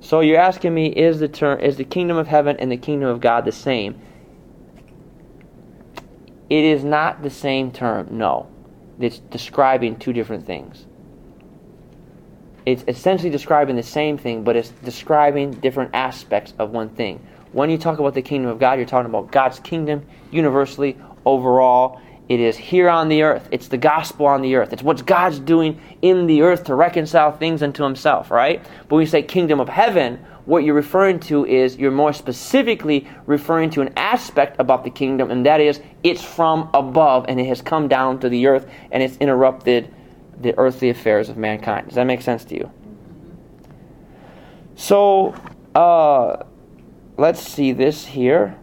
So you're asking me, is the term is the kingdom of heaven and the kingdom of God the same? It is not the same term, no. It's describing two different things. it's essentially describing the same thing, but it's describing different aspects of one thing. When you talk about the kingdom of God, you're talking about God's kingdom universally, overall. It is here on the earth. It's the gospel on the earth. It's what God's doing in the earth to reconcile things unto himself, right? But when you say kingdom of heaven, what you're referring to is you're more specifically referring to an aspect about the kingdom, and that is it's from above and it has come down to the earth and it's interrupted the earthly affairs of mankind. Does that make sense to you? So, uh, let's see this here.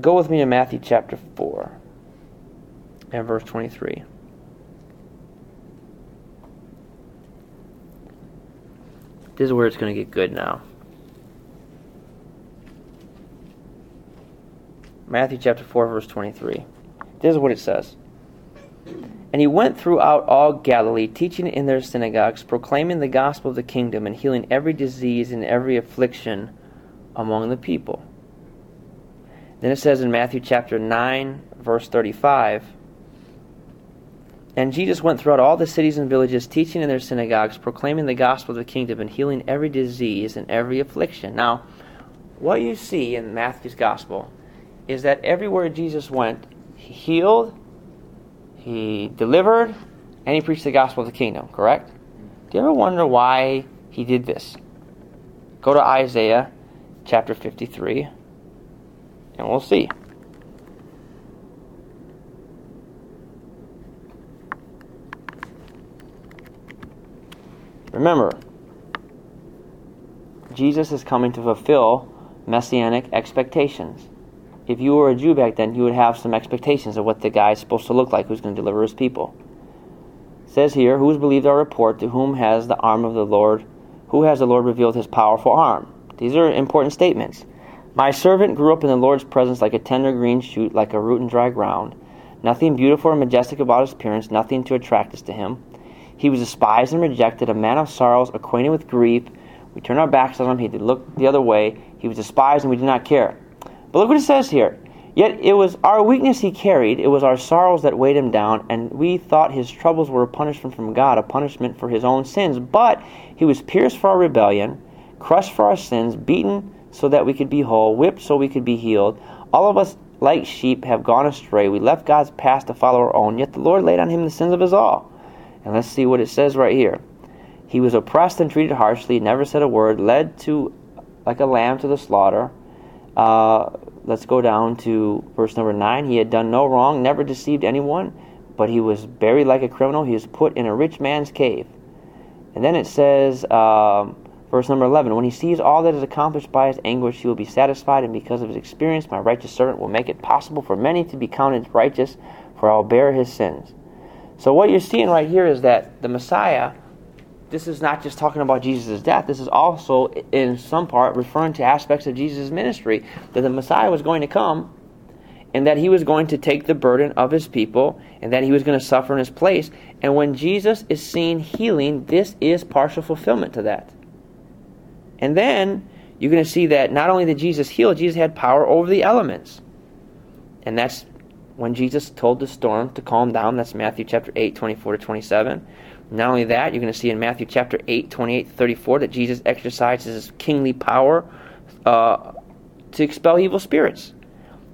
Go with me to Matthew chapter 4 and verse 23. This is where it's going to get good now. Matthew chapter 4, verse 23. This is what it says. And he went throughout all Galilee, teaching in their synagogues, proclaiming the gospel of the kingdom, and healing every disease and every affliction among the people. Then it says in Matthew chapter 9, verse 35 And Jesus went throughout all the cities and villages, teaching in their synagogues, proclaiming the gospel of the kingdom, and healing every disease and every affliction. Now, what you see in Matthew's gospel is that everywhere Jesus went, he healed, he delivered, and he preached the gospel of the kingdom, correct? Do you ever wonder why he did this? Go to Isaiah chapter 53, and we'll see. Remember, Jesus is coming to fulfill messianic expectations if you were a Jew back then, you would have some expectations of what the guy is supposed to look like who's going to deliver his people. It says here, Who has believed our report? To whom has the arm of the Lord, who has the Lord revealed his powerful arm? These are important statements. My servant grew up in the Lord's presence like a tender green shoot, like a root in dry ground. Nothing beautiful or majestic about his appearance, nothing to attract us to him. He was despised and rejected, a man of sorrows, acquainted with grief. We turned our backs on him, he did look the other way. He was despised and we did not care. But look what it says here. Yet it was our weakness he carried, it was our sorrows that weighed him down, and we thought his troubles were a punishment from God, a punishment for his own sins. But he was pierced for our rebellion, crushed for our sins, beaten so that we could be whole, whipped so we could be healed. All of us, like sheep, have gone astray. We left God's path to follow our own, yet the Lord laid on him the sins of us all. And let's see what it says right here. He was oppressed and treated harshly, never said a word, led to like a lamb to the slaughter uh, let's go down to verse number 9. He had done no wrong, never deceived anyone, but he was buried like a criminal. He was put in a rich man's cave. And then it says, um, verse number 11 When he sees all that is accomplished by his anguish, he will be satisfied, and because of his experience, my righteous servant will make it possible for many to be counted righteous, for I'll bear his sins. So, what you're seeing right here is that the Messiah this is not just talking about Jesus' death. This is also, in some part, referring to aspects of Jesus' ministry that the Messiah was going to come and that he was going to take the burden of his people and that he was going to suffer in his place. And when Jesus is seen healing, this is partial fulfillment to that. And then you're going to see that not only did Jesus heal, Jesus had power over the elements. And that's when Jesus told the storm to calm down. That's Matthew chapter 8, 24 to 27. Not only that, you're going to see in Matthew chapter 8, 28 34 that Jesus exercises his kingly power uh, to expel evil spirits.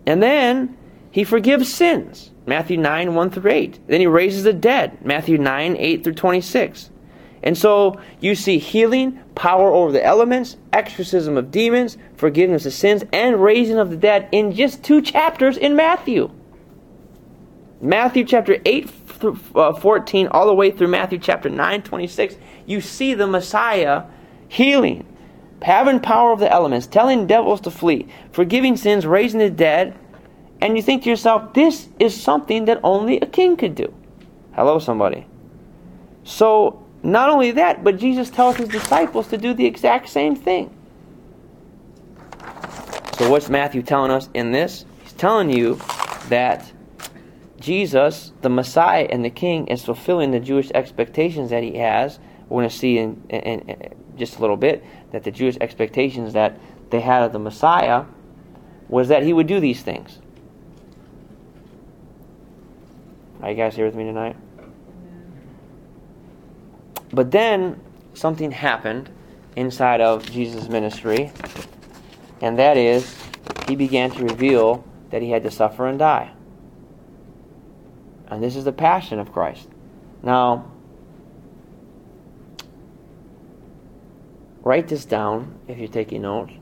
And then he forgives sins. Matthew 9, 1 through 8. Then he raises the dead. Matthew 9, 8 through 26. And so you see healing, power over the elements, exorcism of demons, forgiveness of sins, and raising of the dead in just two chapters in Matthew. Matthew chapter 8 through uh, 14, all the way through Matthew chapter 9, 26, you see the Messiah healing, having power of the elements, telling devils to flee, forgiving sins, raising the dead. And you think to yourself, this is something that only a king could do. Hello, somebody. So, not only that, but Jesus tells his disciples to do the exact same thing. So, what's Matthew telling us in this? He's telling you that Jesus, the Messiah and the King, is fulfilling the Jewish expectations that he has. We're going to see in, in, in, just a little bit that the Jewish expectations that they had of the Messiah was that he would do these things. Are you guys here with me tonight? But then something happened inside of Jesus' ministry, and that is he began to reveal that he had to suffer and die. And this is the passion of Christ. Now, write this down if you're taking notes.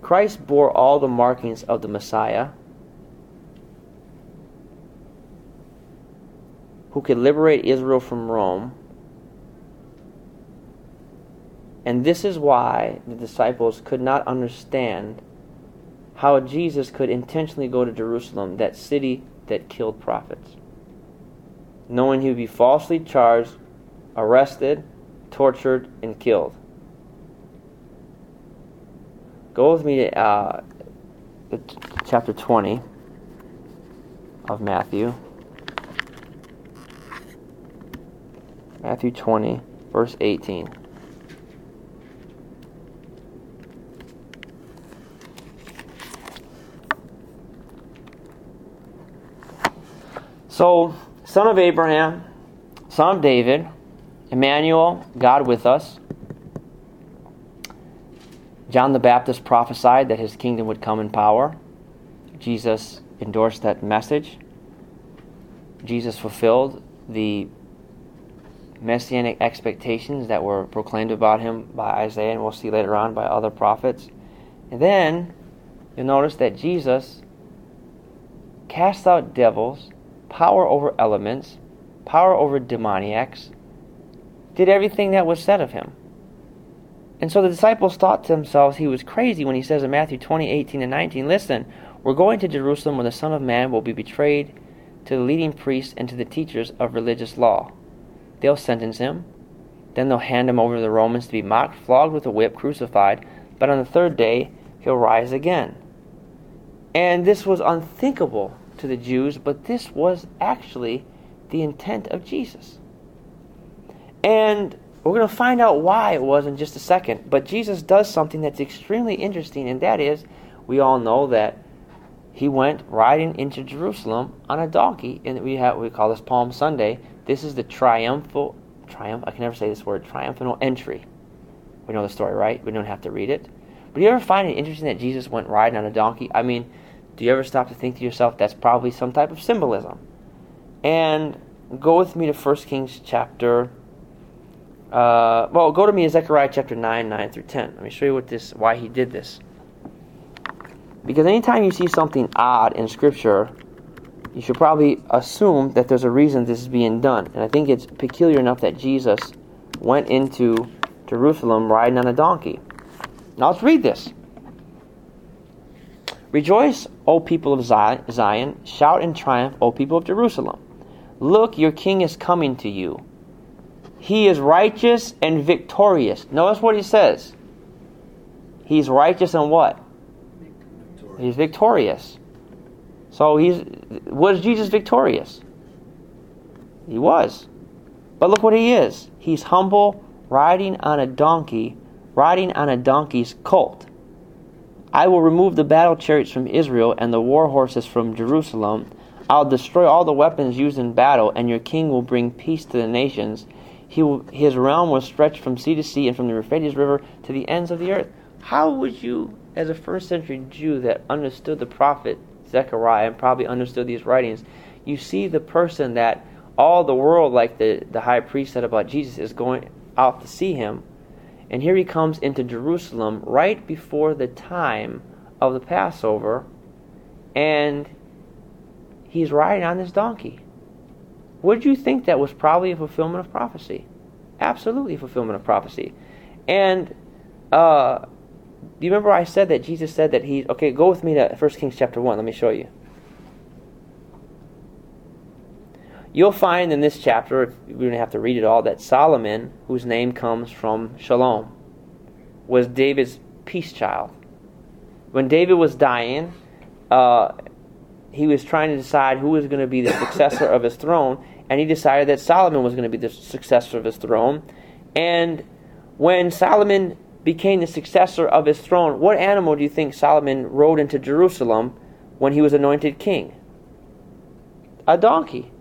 Christ bore all the markings of the Messiah who could liberate Israel from Rome. And this is why the disciples could not understand how Jesus could intentionally go to Jerusalem, that city that killed prophets, knowing he would be falsely charged, arrested, tortured, and killed. Go with me to uh, chapter 20 of Matthew. Matthew 20, verse 18. So, son of Abraham, son of David, Emmanuel, God with us. John the Baptist prophesied that his kingdom would come in power. Jesus endorsed that message. Jesus fulfilled the messianic expectations that were proclaimed about him by Isaiah, and we'll see later on by other prophets. And then you'll notice that Jesus cast out devils power over elements, power over demoniacs, did everything that was said of him. And so the disciples thought to themselves he was crazy when he says in Matthew 20, 18, and 19, Listen, we're going to Jerusalem where the Son of Man will be betrayed to the leading priests and to the teachers of religious law. They'll sentence him. Then they'll hand him over to the Romans to be mocked, flogged with a whip, crucified. But on the third day, he'll rise again. And this was unthinkable to the Jews, but this was actually the intent of Jesus. And we're going to find out why it was in just a second. But Jesus does something that's extremely interesting, and that is we all know that he went riding into Jerusalem on a donkey, and we have we call this Palm Sunday. This is the triumphal triumph. I can never say this word. Triumphal entry. We know the story, right? We don't have to read it. But you ever find it interesting that Jesus went riding on a donkey? I mean, do you ever stop to think to yourself that's probably some type of symbolism? And go with me to 1 Kings chapter. Uh, well, go to me to Zechariah chapter 9, 9 through 10. Let me show you what this, why he did this. Because anytime you see something odd in Scripture, you should probably assume that there's a reason this is being done. And I think it's peculiar enough that Jesus went into Jerusalem riding on a donkey. Now let's read this. Rejoice, O people of Zion. Shout in triumph, O people of Jerusalem. Look, your king is coming to you. He is righteous and victorious. Notice what he says. He's righteous and what? Victorious. He's victorious. So he's was Jesus victorious? He was. But look what he is. He's humble, riding on a donkey, riding on a donkey's colt. I will remove the battle chariots from Israel and the war horses from Jerusalem. I'll destroy all the weapons used in battle, and your king will bring peace to the nations. He will, his realm will stretch from sea to sea and from the Euphrates River to the ends of the earth. How would you, as a first century Jew that understood the prophet Zechariah and probably understood these writings, you see the person that all the world, like the, the high priest said about Jesus, is going out to see him and here he comes into Jerusalem right before the time of the Passover, and he's riding on this donkey. Would you think that was probably a fulfillment of prophecy? Absolutely fulfillment of prophecy. And uh, do you remember I said that Jesus said that he okay, go with me to 1 Kings chapter 1. Let me show you. You'll find in this chapter, we don't have to read it all, that Solomon, whose name comes from Shalom, was David's peace child. When David was dying, uh, he was trying to decide who was going to be the successor of his throne, and he decided that Solomon was going to be the successor of his throne. And when Solomon became the successor of his throne, what animal do you think Solomon rode into Jerusalem when he was anointed king? a donkey.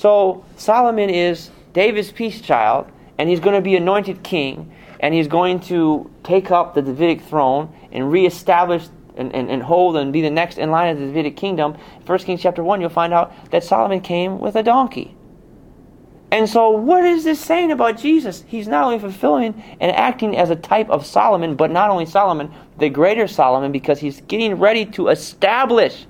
So Solomon is David's peace child, and he's going to be anointed king, and he's going to take up the Davidic throne and reestablish and, and, and hold and be the next in line of the Davidic kingdom. 1 Kings chapter 1, you'll find out that Solomon came with a donkey. And so, what is this saying about Jesus? He's not only fulfilling and acting as a type of Solomon, but not only Solomon, the greater Solomon, because he's getting ready to establish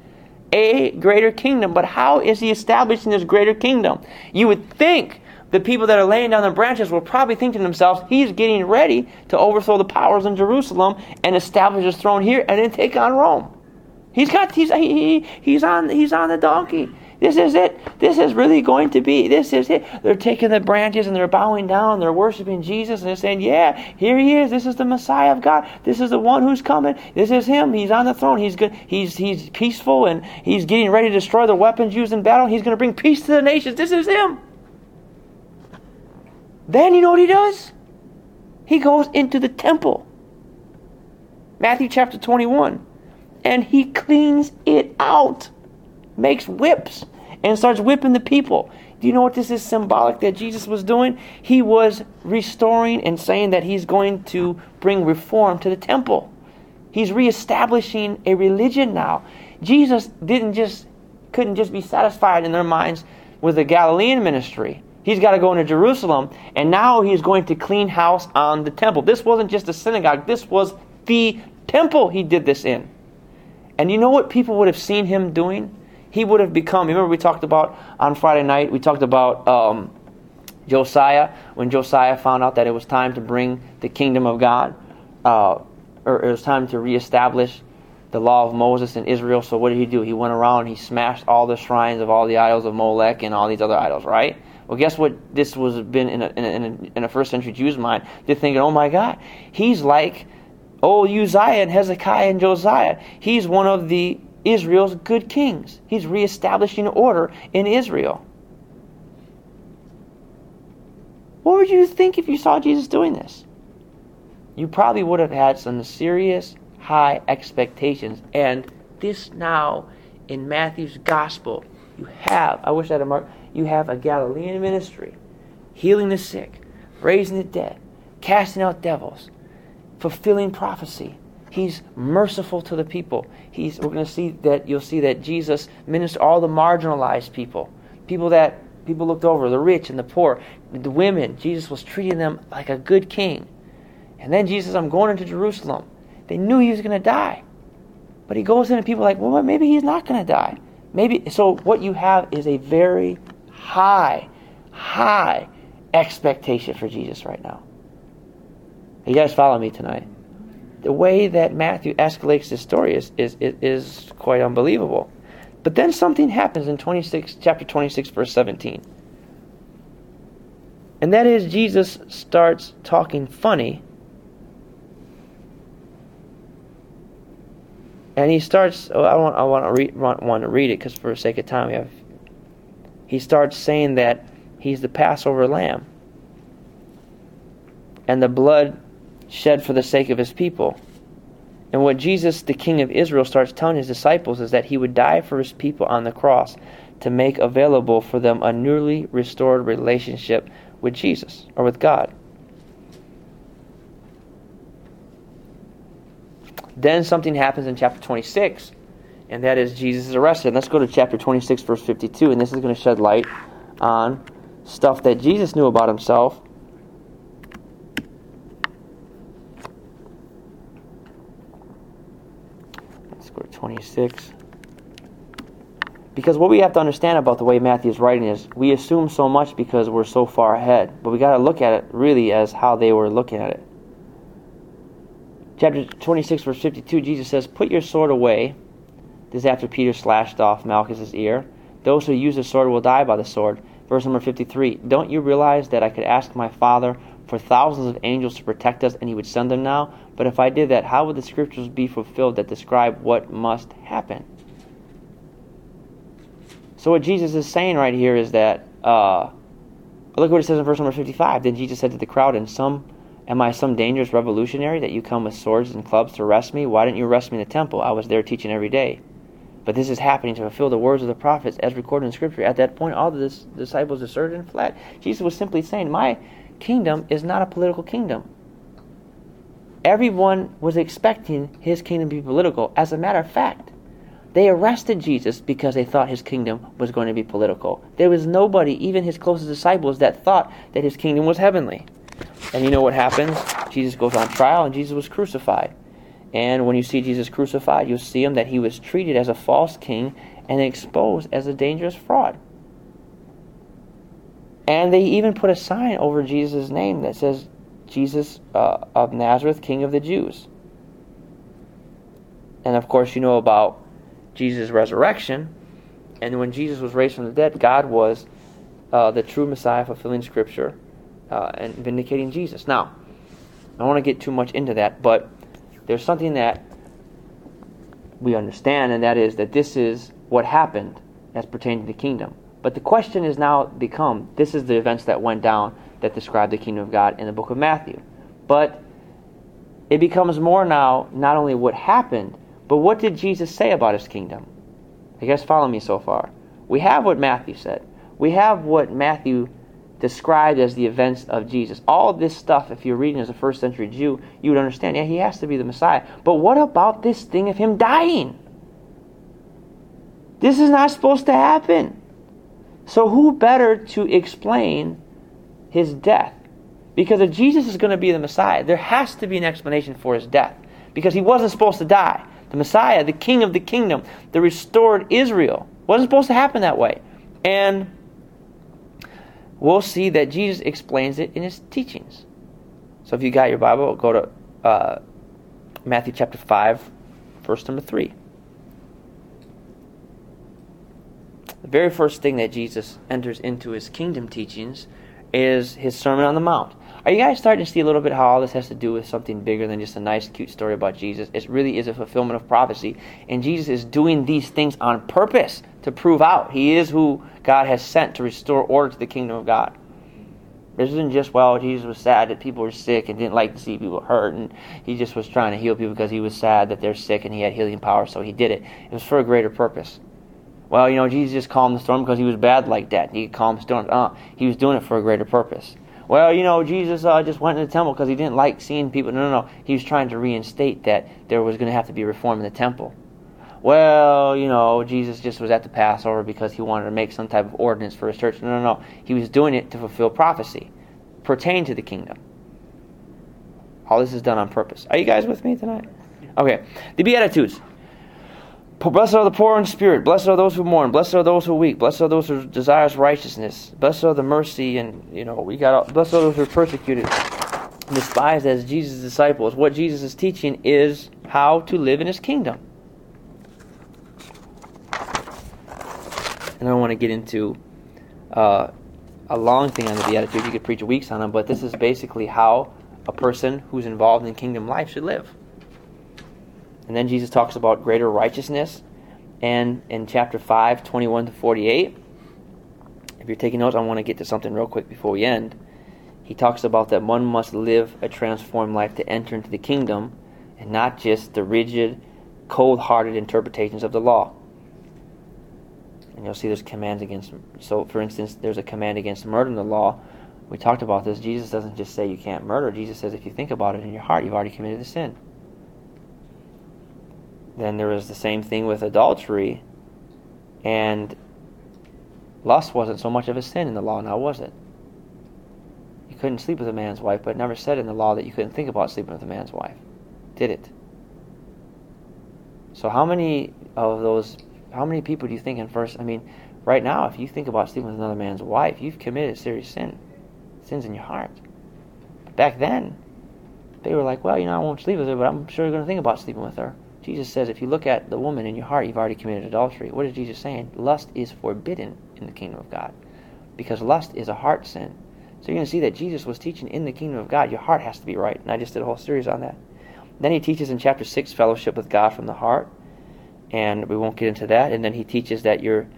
a greater kingdom. But how is he establishing this greater kingdom? You would think the people that are laying down the branches will probably think to themselves, he's getting ready to overthrow the powers in Jerusalem and establish his throne here and then take on Rome. He's got he's he, he's on he's on the donkey. This is it. This is really going to be. This is it. They're taking the branches and they're bowing down. They're worshiping Jesus and they're saying, Yeah, here he is. This is the Messiah of God. This is the one who's coming. This is him. He's on the throne. He's good. He's he's peaceful and he's getting ready to destroy the weapons used in battle. He's going to bring peace to the nations. This is him. Then you know what he does? He goes into the temple. Matthew chapter 21. And he cleans it out makes whips and starts whipping the people. Do you know what this is symbolic that Jesus was doing? He was restoring and saying that he's going to bring reform to the temple. He's reestablishing a religion now. Jesus didn't just couldn't just be satisfied in their minds with the Galilean ministry. He's got to go into Jerusalem, and now he's going to clean house on the temple. This wasn't just a synagogue, this was the temple he did this in. And you know what people would have seen him doing? He would have become. Remember, we talked about on Friday night, we talked about um, Josiah, when Josiah found out that it was time to bring the kingdom of God, uh, or it was time to reestablish the law of Moses in Israel. So, what did he do? He went around, he smashed all the shrines of all the idols of Molech and all these other idols, right? Well, guess what? This was been in a, in a, in a, in a first century Jew's mind. They're thinking, oh my God, he's like old Uzziah and Hezekiah and Josiah. He's one of the Israel's good kings. He's reestablishing order in Israel. What would you think if you saw Jesus doing this? You probably would have had some serious high expectations. And this now in Matthew's gospel, you have, I wish I had a mark, you have a Galilean ministry, healing the sick, raising the dead, casting out devils, fulfilling prophecy, He's merciful to the people. He's, we're going to see that you'll see that Jesus ministered all the marginalized people, people that people looked over, the rich and the poor, the women. Jesus was treating them like a good king. And then Jesus, I'm going into Jerusalem. They knew he was going to die, but he goes in and people are like, well, maybe he's not going to die. Maybe so. What you have is a very high, high expectation for Jesus right now. You guys follow me tonight? The way that Matthew escalates this story is, is, is quite unbelievable. But then something happens in 26, chapter 26, verse 17. And that is Jesus starts talking funny. And he starts, oh, I, want, I want, to read, want, want to read it because for the sake of time, we have, he starts saying that he's the Passover lamb. And the blood shed for the sake of his people. And what Jesus, the King of Israel, starts telling his disciples is that he would die for his people on the cross to make available for them a newly restored relationship with Jesus or with God. Then something happens in chapter 26, and that is Jesus is arrested. Let's go to chapter 26, verse 52, and this is going to shed light on stuff that Jesus knew about himself 26. Because what we have to understand about the way Matthew is writing is we assume so much because we're so far ahead, but we got to look at it really as how they were looking at it. Chapter 26, verse 52, Jesus says, Put your sword away. This is after Peter slashed off Malchus's ear. Those who use the sword will die by the sword. Verse number 53, Don't you realize that I could ask my Father for thousands of angels to protect us, and he would send them now? But if I did that, how would the scriptures be fulfilled that describe what must happen? So what Jesus is saying right here is that, uh, look what it says in verse number 55. Then Jesus said to the crowd, "And some, am I some dangerous revolutionary that you come with swords and clubs to arrest me? Why didn't you arrest me in the temple? I was there teaching every day. But this is happening to fulfill the words of the prophets as recorded in Scripture. At that point, all the dis- disciples deserted and fled. Jesus was simply saying, My kingdom is not a political kingdom. Everyone was expecting his kingdom to be political. As a matter of fact, they arrested Jesus because they thought his kingdom was going to be political. There was nobody, even his closest disciples, that thought that his kingdom was heavenly. And you know what happens? Jesus goes on trial and Jesus was crucified. And when you see Jesus crucified, you'll see him that he was treated as a false king and exposed as a dangerous fraud. And they even put a sign over Jesus' name that says, Jesus uh, of Nazareth, King of the Jews. And of course, you know about Jesus' resurrection. And when Jesus was raised from the dead, God was uh, the true Messiah fulfilling Scripture uh, and vindicating Jesus. Now, I don't want to get too much into that, but there's something that we understand, and that is that this is what happened as pertaining to the kingdom. But the question has now become this is the events that went down that describe the kingdom of God in the book of Matthew. But it becomes more now not only what happened, but what did Jesus say about his kingdom? You guys follow me so far? We have what Matthew said. We have what Matthew described as the events of Jesus. All this stuff, if you're reading as a first century Jew, you would understand, yeah, he has to be the Messiah. But what about this thing of him dying? This is not supposed to happen. So, who better to explain his death? Because if Jesus is going to be the Messiah, there has to be an explanation for his death. Because he wasn't supposed to die. The Messiah, the King of the kingdom, the restored Israel, wasn't supposed to happen that way. And we'll see that Jesus explains it in his teachings. So if you got your Bible, go to uh, Matthew chapter 5, verse number 3. The very first thing that Jesus enters into his kingdom teachings is his Sermon on the Mount. Are you guys starting to see a little bit how all this has to do with something bigger than just a nice, cute story about Jesus? It really is a fulfillment of prophecy. And Jesus is doing these things on purpose to prove out He is who God has sent to restore order to the kingdom of God. This isn't just, well, Jesus was sad that people were sick and didn't like to see people hurt, and he just was trying to heal people because he was sad that they're sick and he had healing power, so he did it. It was for a greater purpose. Well, you know, Jesus just calmed the storm because he was bad like that. He calmed storms. Uh, he was doing it for a greater purpose well, you know, Jesus uh, just went in the temple because he didn't like seeing people. No, no, no. He was trying to reinstate that there was going to have to be reform in the temple. Well, you know, Jesus just was at the Passover because he wanted to make some type of ordinance for his church. No, no, no. He was doing it to fulfill prophecy pertaining to the kingdom. All this is done on purpose. Are you guys with me tonight? Okay. The Beatitudes. Blessed are the poor in spirit. Blessed are those who mourn. Blessed are those who are weak. Blessed are those who desire righteousness. Blessed are the mercy and you know we got. Blessed are those who are persecuted, despised as Jesus' disciples. What Jesus is teaching is how to live in His kingdom. And I don't want to get into uh, a long thing on the Beatitudes. You could preach weeks on them, but this is basically how a person who's involved in kingdom life should live. And then Jesus talks about greater righteousness. And in chapter 5, 21 to 48, if you're taking notes, I want to get to something real quick before we end. He talks about that one must live a transformed life to enter into the kingdom and not just the rigid, cold hearted interpretations of the law. And you'll see there's commands against. So, for instance, there's a command against murder in the law. We talked about this. Jesus doesn't just say you can't murder. Jesus says if you think about it in your heart, you've already committed a sin. Then there was the same thing with adultery. And lust wasn't so much of a sin in the law, now was it? You couldn't sleep with a man's wife, but it never said in the law that you couldn't think about sleeping with a man's wife. Did it? So how many of those how many people do you think in first I mean, right now if you think about sleeping with another man's wife, you've committed a serious sin. Sins in your heart. But back then, they were like, Well, you know, I won't sleep with her, but I'm sure you're gonna think about sleeping with her. Jesus says if you look at the woman in your heart, you've already committed adultery. What is Jesus saying? Lust is forbidden in the kingdom of God because lust is a heart sin. So you're going to see that Jesus was teaching in the kingdom of God, your heart has to be right. And I just did a whole series on that. Then he teaches in chapter 6 fellowship with God from the heart. And we won't get into that. And then he teaches that your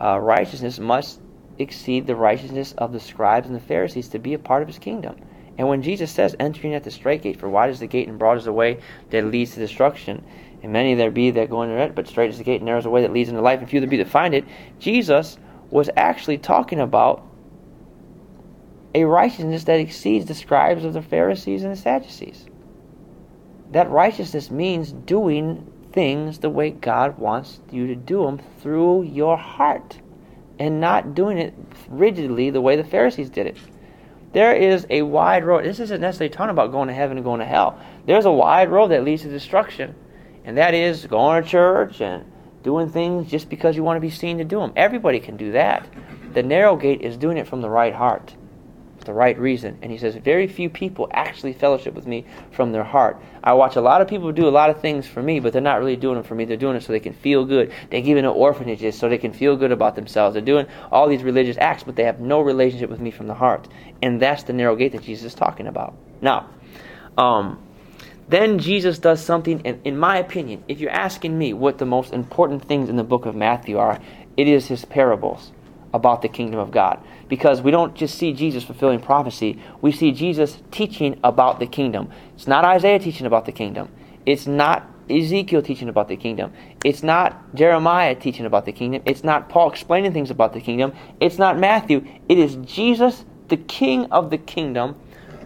uh, righteousness must exceed the righteousness of the scribes and the Pharisees to be a part of his kingdom. And when Jesus says, entering at the straight gate, for wide is the gate and broad is the way that leads to destruction, and many there be that go into it, but straight is the gate and narrow is the way that leads into life, and few there be that find it, Jesus was actually talking about a righteousness that exceeds the scribes of the Pharisees and the Sadducees. That righteousness means doing things the way God wants you to do them through your heart and not doing it rigidly the way the Pharisees did it. There is a wide road. This isn't necessarily talking about going to heaven and going to hell. There's a wide road that leads to destruction, and that is going to church and doing things just because you want to be seen to do them. Everybody can do that. The narrow gate is doing it from the right heart the right reason. And he says, Very few people actually fellowship with me from their heart. I watch a lot of people do a lot of things for me, but they're not really doing them for me. They're doing it so they can feel good. They give into orphanages so they can feel good about themselves. They're doing all these religious acts, but they have no relationship with me from the heart. And that's the narrow gate that Jesus is talking about. Now, um, then Jesus does something, and in my opinion, if you're asking me what the most important things in the book of Matthew are, it is his parables about the kingdom of God. Because we don't just see Jesus fulfilling prophecy, we see Jesus teaching about the kingdom. It's not Isaiah teaching about the kingdom. It's not Ezekiel teaching about the kingdom. It's not Jeremiah teaching about the kingdom. It's not Paul explaining things about the kingdom. It's not Matthew. It is Jesus, the King of the kingdom,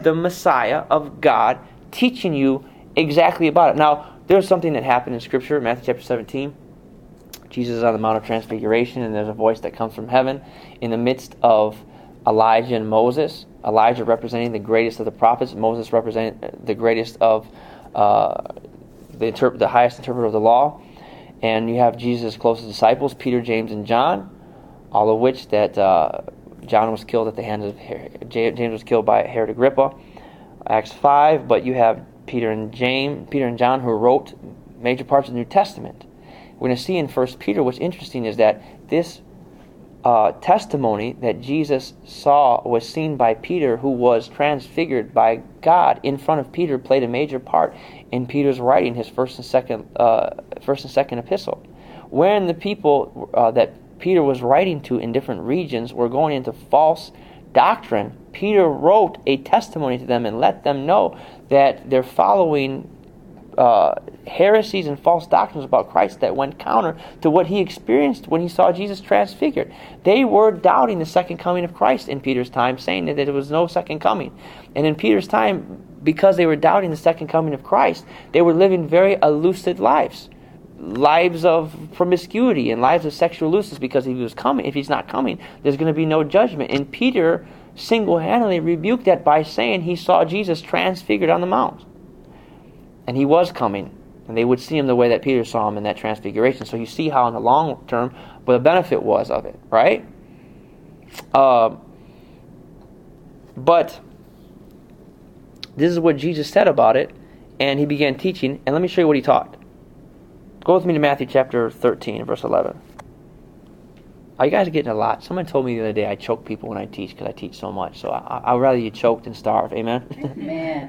the Messiah of God, teaching you exactly about it. Now, there's something that happened in Scripture, Matthew chapter 17 Jesus is on the Mount of Transfiguration, and there's a voice that comes from heaven in the midst of Elijah and Moses. Elijah representing the greatest of the prophets, Moses representing the greatest of uh, the, interp- the highest interpreter of the law. And you have Jesus' closest disciples, Peter, James, and John, all of which that uh, John was killed at the hands of Herod, James was killed by Herod Agrippa. Acts 5, but you have Peter and James, Peter and John who wrote major parts of the New Testament we're going to see in First Peter what's interesting is that this uh, testimony that Jesus saw was seen by Peter, who was transfigured by God in front of Peter, played a major part in Peter's writing his first and second, uh, first and second epistle. When the people uh, that Peter was writing to in different regions were going into false doctrine, Peter wrote a testimony to them and let them know that they're following uh, heresies and false doctrines about Christ that went counter to what he experienced when he saw Jesus transfigured. They were doubting the second coming of Christ in Peter's time, saying that there was no second coming. And in Peter's time, because they were doubting the second coming of Christ, they were living very elusive lives. Lives of promiscuity and lives of sexual looseness because if he was coming, if he's not coming, there's going to be no judgment. And Peter single handedly rebuked that by saying he saw Jesus transfigured on the mount and he was coming, and they would see him the way that Peter saw him in that transfiguration. So you see how, in the long term, what the benefit was of it, right? Uh, but this is what Jesus said about it, and he began teaching. And let me show you what he taught. Go with me to Matthew chapter 13, verse 11. Oh, you guys are getting a lot. Someone told me the other day I choke people when I teach because I teach so much. So I, would rather you choke than starve. Amen? Amen.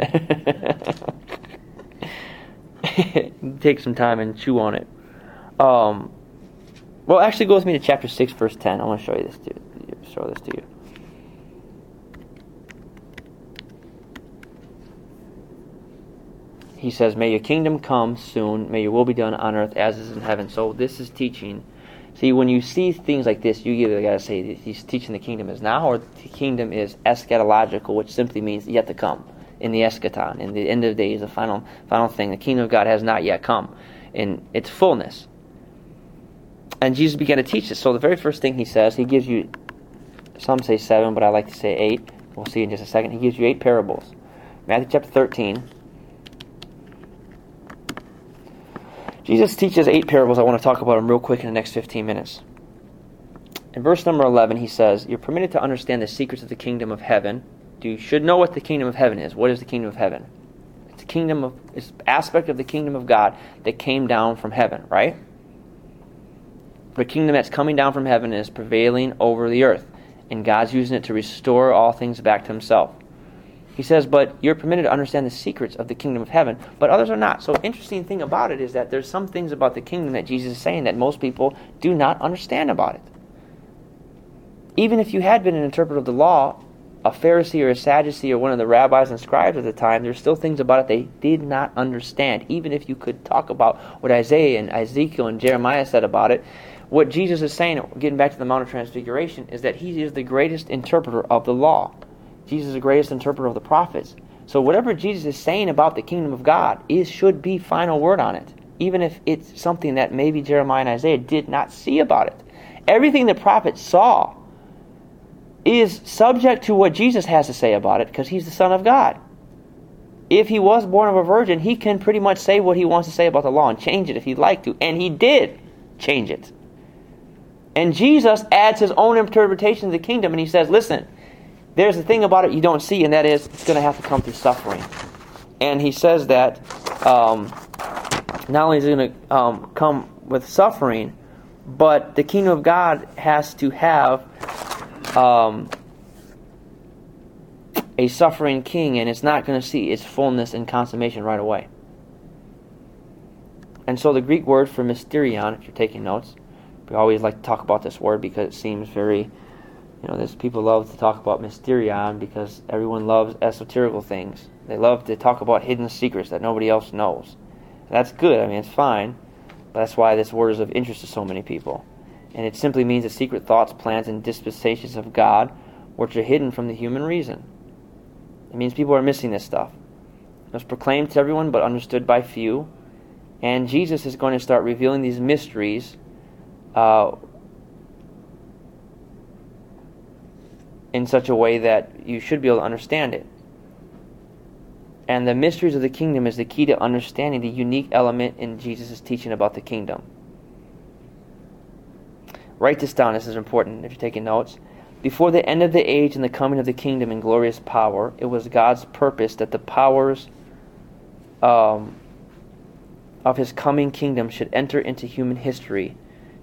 take some time and chew on it. Um, well, actually, go with me to chapter 6, verse 10. I want to show you this to you, show this to you. He says, May your kingdom come soon. May your will be done on earth as is in heaven. So this is teaching. See, when you see things like this, you either got to say he's teaching the kingdom is now or the kingdom is eschatological, which simply means yet to come in the eschaton, in the end of days, the final final thing. The kingdom of God has not yet come in its fullness. And Jesus began to teach this. So the very first thing he says, he gives you some say seven, but I like to say eight. We'll see in just a second. He gives you eight parables. Matthew chapter 13. Jesus teaches eight parables. I want to talk about them real quick in the next 15 minutes. In verse number 11, he says, You're permitted to understand the secrets of the kingdom of heaven you should know what the kingdom of heaven is. What is the kingdom of heaven? It's the kingdom of it's aspect of the kingdom of God that came down from heaven, right? The kingdom that's coming down from heaven is prevailing over the earth, and God's using it to restore all things back to himself. He says, but you're permitted to understand the secrets of the kingdom of heaven, but others are not. So, interesting thing about it is that there's some things about the kingdom that Jesus is saying that most people do not understand about it. Even if you had been an interpreter of the law, a Pharisee or a Sadducee or one of the rabbis and scribes at the time, there's still things about it they did not understand. Even if you could talk about what Isaiah and Ezekiel and Jeremiah said about it, what Jesus is saying, getting back to the Mount of Transfiguration, is that he is the greatest interpreter of the law. Jesus is the greatest interpreter of the prophets. So whatever Jesus is saying about the kingdom of God is should be final word on it, even if it's something that maybe Jeremiah and Isaiah did not see about it. Everything the prophets saw is subject to what Jesus has to say about it because he's the Son of God. If he was born of a virgin, he can pretty much say what he wants to say about the law and change it if he'd like to. And he did change it. And Jesus adds his own interpretation of the kingdom and he says, listen, there's a thing about it you don't see, and that is it's going to have to come through suffering. And he says that um, not only is it going to um, come with suffering, but the kingdom of God has to have um, a suffering king, and it's not going to see its fullness and consummation right away. And so the Greek word for mysterion, if you're taking notes, we always like to talk about this word because it seems very, you know, there's people love to talk about mysterion because everyone loves esoterical things. They love to talk about hidden secrets that nobody else knows. And that's good. I mean, it's fine. That's why this word is of interest to so many people and it simply means the secret thoughts, plans, and dispensations of God which are hidden from the human reason. It means people are missing this stuff. It was proclaimed to everyone but understood by few, and Jesus is going to start revealing these mysteries uh, in such a way that you should be able to understand it. And the mysteries of the kingdom is the key to understanding the unique element in Jesus' teaching about the kingdom. Write this down, this is important if you're taking notes. Before the end of the age and the coming of the kingdom in glorious power, it was God's purpose that the powers um, of his coming kingdom should enter into human history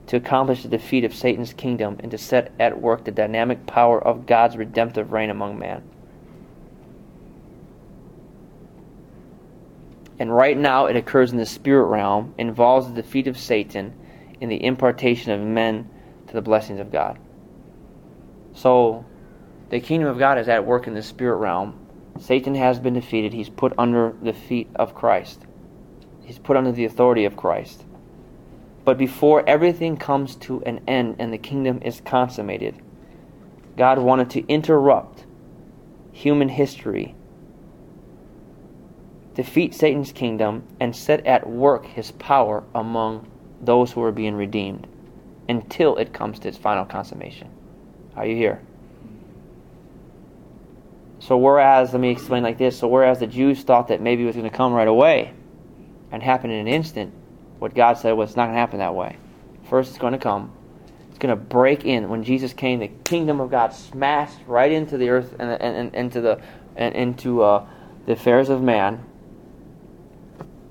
to accomplish the defeat of Satan's kingdom and to set at work the dynamic power of God's redemptive reign among man. And right now it occurs in the spirit realm, involves the defeat of Satan and the impartation of men to the blessings of God. So, the kingdom of God is at work in the spirit realm. Satan has been defeated. He's put under the feet of Christ. He's put under the authority of Christ. But before everything comes to an end and the kingdom is consummated, God wanted to interrupt human history, defeat Satan's kingdom, and set at work his power among those who are being redeemed until it comes to its final consummation. Are you here? So, whereas, let me explain like this so, whereas the Jews thought that maybe it was going to come right away and happen in an instant, what God said was, not going to happen that way. First, it's going to come. It's going to break in. When Jesus came, the kingdom of God smashed right into the earth and, and, and into the and into uh, the affairs of man.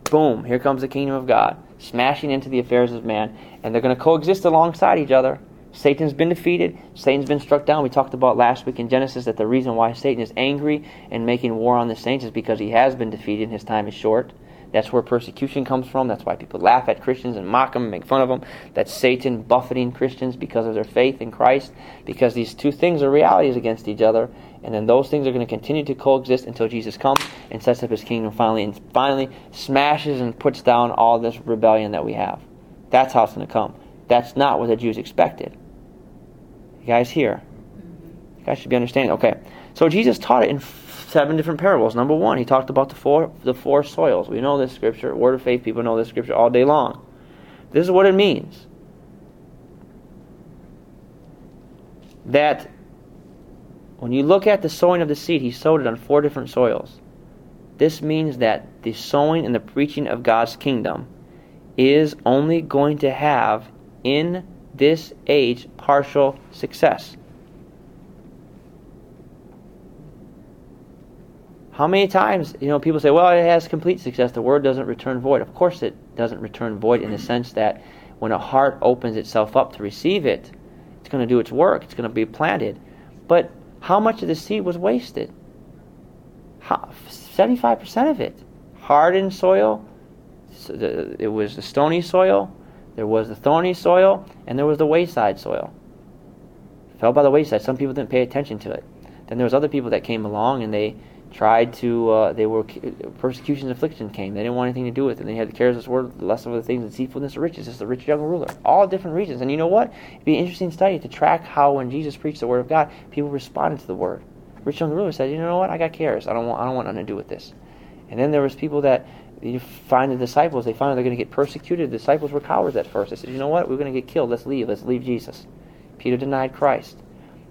Boom! Here comes the kingdom of God smashing into the affairs of man, and they're going to coexist alongside each other. Satan's been defeated. Satan's been struck down. We talked about last week in Genesis that the reason why Satan is angry and making war on the saints is because he has been defeated and his time is short. That's where persecution comes from. That's why people laugh at Christians and mock them and make fun of them. That's Satan buffeting Christians because of their faith in Christ, because these two things are realities against each other, and then those things are going to continue to coexist until Jesus comes and sets up his kingdom finally and finally smashes and puts down all this rebellion that we have. That's how it's going to come. That's not what the Jews expected. You guys here? You guys should be understanding. Okay. So Jesus taught it in seven different parables. Number one, he talked about the four the four soils. We know this scripture. Word of faith people know this scripture all day long. This is what it means. That when you look at the sowing of the seed, he sowed it on four different soils. This means that the sowing and the preaching of God's kingdom is only going to have in this age partial success. How many times, you know, people say, well, it has complete success. The word doesn't return void. Of course, it doesn't return void in the sense that when a heart opens itself up to receive it, it's going to do its work. It's going to be planted. But how much of the seed was wasted? 75% of it. Hardened soil, it was the stony soil, there was the thorny soil, and there was the wayside soil. Fell by the wayside. Some people didn't pay attention to it. Then there was other people that came along and they tried to, uh, they were, persecution and affliction came. They didn't want anything to do with it. And they had the cares of this world, the lust of other things, and deceitfulness of riches. It's the rich young ruler. All different reasons. And you know what? It'd be an interesting study to track how when Jesus preached the word of God, people responded to the word. Rich young ruler said, you know what? I got cares. I don't want, I don't want nothing to do with this. And then there was people that you find the disciples, they find they're going to get persecuted. The disciples were cowards at first. They said, you know what? We're going to get killed. Let's leave. Let's leave Jesus. Peter denied Christ.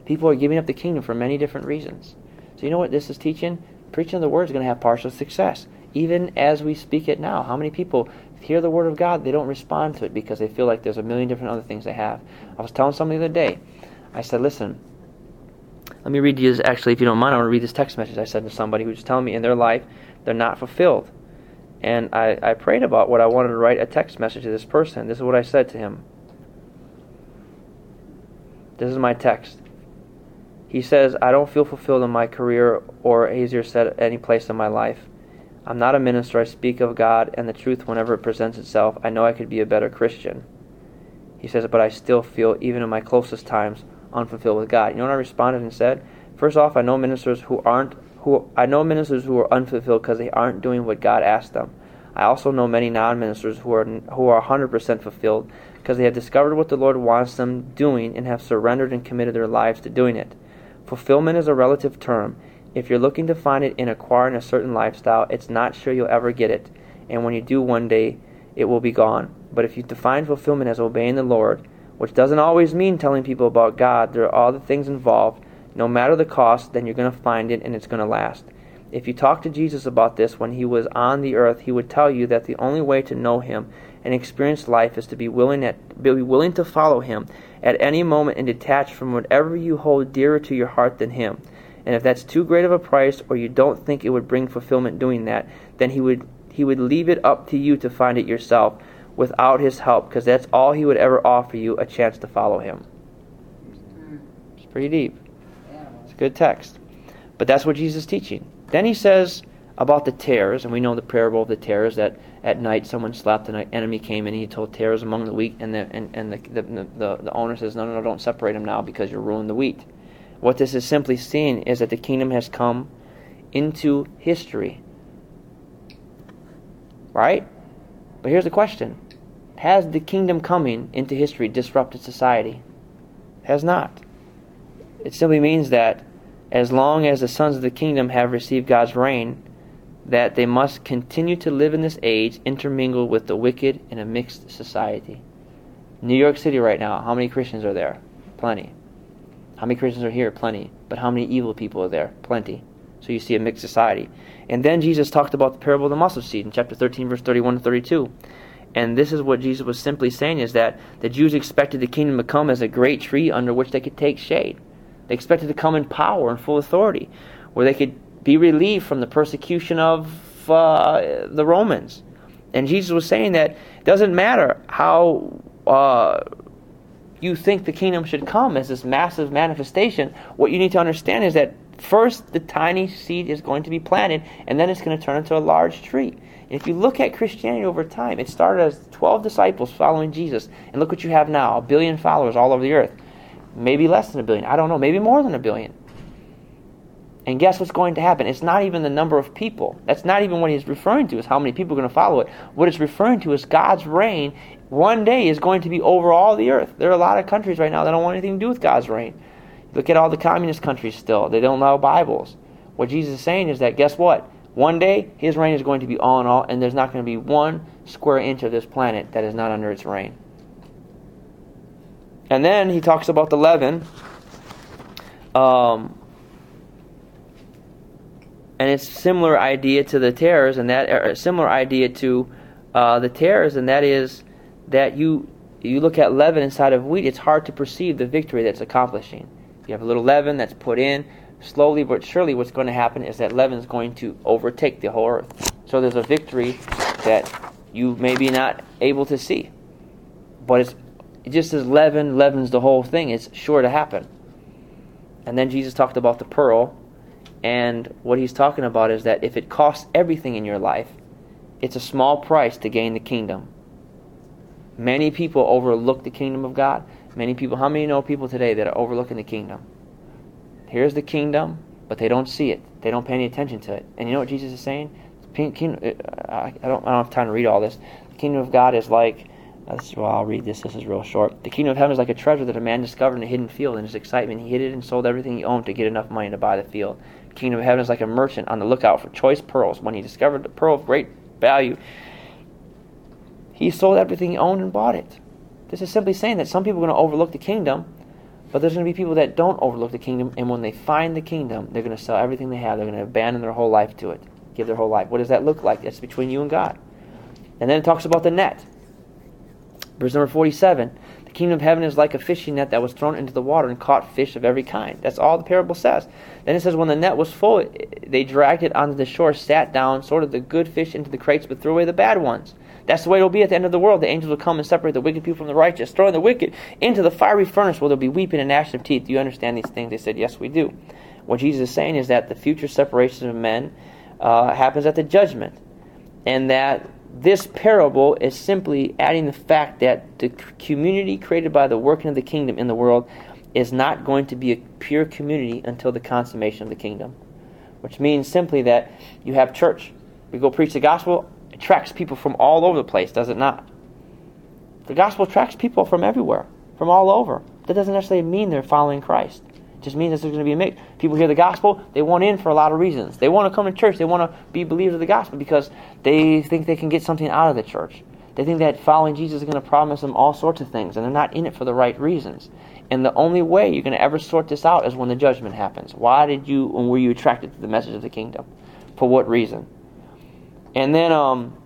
People are giving up the kingdom for many different reasons. So you know what this is teaching? Preaching the word is going to have partial success. Even as we speak it now, how many people hear the word of God, they don't respond to it because they feel like there's a million different other things they have. I was telling somebody the other day, I said, listen, let me read you this, actually, if you don't mind, I want to read this text message I said to somebody who was telling me in their life they're not fulfilled. And I, I prayed about what I wanted to write a text message to this person. This is what I said to him. This is my text. He says, I don't feel fulfilled in my career or easier said any place in my life. I'm not a minister. I speak of God and the truth whenever it presents itself. I know I could be a better Christian. He says, but I still feel, even in my closest times, unfulfilled with God. You know what I responded and said? First off, I know ministers who aren't who I know ministers who are unfulfilled because they aren't doing what God asked them. I also know many non-ministers who are who are 100% fulfilled because they have discovered what the Lord wants them doing and have surrendered and committed their lives to doing it. Fulfillment is a relative term. If you're looking to find it in acquiring a certain lifestyle, it's not sure you'll ever get it, and when you do one day, it will be gone. But if you define fulfillment as obeying the Lord, which doesn't always mean telling people about God, there are all the things involved. No matter the cost, then you're going to find it and it's going to last. If you talk to Jesus about this when he was on the earth, he would tell you that the only way to know him and experience life is to be willing at, be willing to follow him at any moment and detach from whatever you hold dearer to your heart than him. And if that's too great of a price or you don't think it would bring fulfillment doing that, then he would he would leave it up to you to find it yourself without his help because that's all he would ever offer you a chance to follow him. It's pretty deep. It's a good text. But that's what Jesus is teaching. Then he says about the tares, and we know the parable of the tares that at night someone slept and an enemy came and he told tares among the wheat, and the and, and the, the, the, the owner says, No, no, no, don't separate them now because you'll ruin the wheat. What this is simply saying is that the kingdom has come into history. Right? But here's the question Has the kingdom coming into history disrupted society? Has not. It simply means that as long as the sons of the kingdom have received God's reign, that they must continue to live in this age intermingled with the wicked in a mixed society. New York City right now, how many Christians are there? Plenty. How many Christians are here? Plenty. But how many evil people are there? Plenty. So you see a mixed society. And then Jesus talked about the parable of the mustard seed in chapter 13, verse 31 to 32. And this is what Jesus was simply saying is that the Jews expected the kingdom to come as a great tree under which they could take shade. They expected to come in power and full authority, where they could be relieved from the persecution of uh, the Romans. And Jesus was saying that it doesn't matter how uh, you think the kingdom should come as this massive manifestation. What you need to understand is that first the tiny seed is going to be planted, and then it's going to turn into a large tree. And if you look at Christianity over time, it started as 12 disciples following Jesus, and look what you have now a billion followers all over the earth. Maybe less than a billion. I don't know. Maybe more than a billion. And guess what's going to happen? It's not even the number of people. That's not even what he's referring to, is how many people are going to follow it. What it's referring to is God's reign one day is going to be over all the earth. There are a lot of countries right now that don't want anything to do with God's reign. Look at all the communist countries still. They don't know Bibles. What Jesus is saying is that guess what? One day his reign is going to be all in all, and there's not going to be one square inch of this planet that is not under its reign. And then he talks about the leaven. Um, and it's similar idea to the tares, and that a similar idea to uh, the terrors, and that is that you you look at leaven inside of wheat, it's hard to perceive the victory that's accomplishing. You have a little leaven that's put in slowly but surely. What's going to happen is that leaven is going to overtake the whole earth. So there's a victory that you may be not able to see, but it's just as leaven leavens the whole thing. It's sure to happen. And then Jesus talked about the pearl and what he's talking about is that if it costs everything in your life, it's a small price to gain the kingdom. Many people overlook the kingdom of God. Many people, how many know people today that are overlooking the kingdom? Here's the kingdom. but they don't see it. They don't pay any attention to it. And you know what Jesus is saying? King, uh, I don't, I don't have time to read all this. The kingdom of God is like, uh, well, I'll read this. This is real short. The kingdom of heaven is like a treasure that a man discovered in a hidden field. In his excitement, he hid it and sold everything he owned to get enough money to buy the field. Kingdom of heaven is like a merchant on the lookout for choice pearls. When he discovered the pearl of great value, he sold everything he owned and bought it. This is simply saying that some people are going to overlook the kingdom, but there's going to be people that don't overlook the kingdom, and when they find the kingdom, they're going to sell everything they have. They're going to abandon their whole life to it, give their whole life. What does that look like? That's between you and God. And then it talks about the net. Verse number 47 The kingdom of heaven is like a fishing net that was thrown into the water and caught fish of every kind. That's all the parable says. Then it says, When the net was full, they dragged it onto the shore, sat down, sorted the good fish into the crates, but threw away the bad ones. That's the way it will be at the end of the world. The angels will come and separate the wicked people from the righteous, throwing the wicked into the fiery furnace where there will be weeping and gnashing of teeth. Do you understand these things? They said, Yes, we do. What Jesus is saying is that the future separation of men uh, happens at the judgment, and that this parable is simply adding the fact that the community created by the working of the kingdom in the world is not going to be a pure community until the consummation of the kingdom. Which means simply that you have church. We go preach the gospel, it attracts people from all over the place, does it not? The gospel attracts people from everywhere, from all over. That doesn't necessarily mean they're following Christ just means that there's going to be a mix. People hear the gospel, they want in for a lot of reasons. They want to come to church, they want to be believers of the gospel because they think they can get something out of the church. They think that following Jesus is going to promise them all sorts of things, and they're not in it for the right reasons. And the only way you're going to ever sort this out is when the judgment happens. Why did you, and were you attracted to the message of the kingdom? For what reason? And then, um,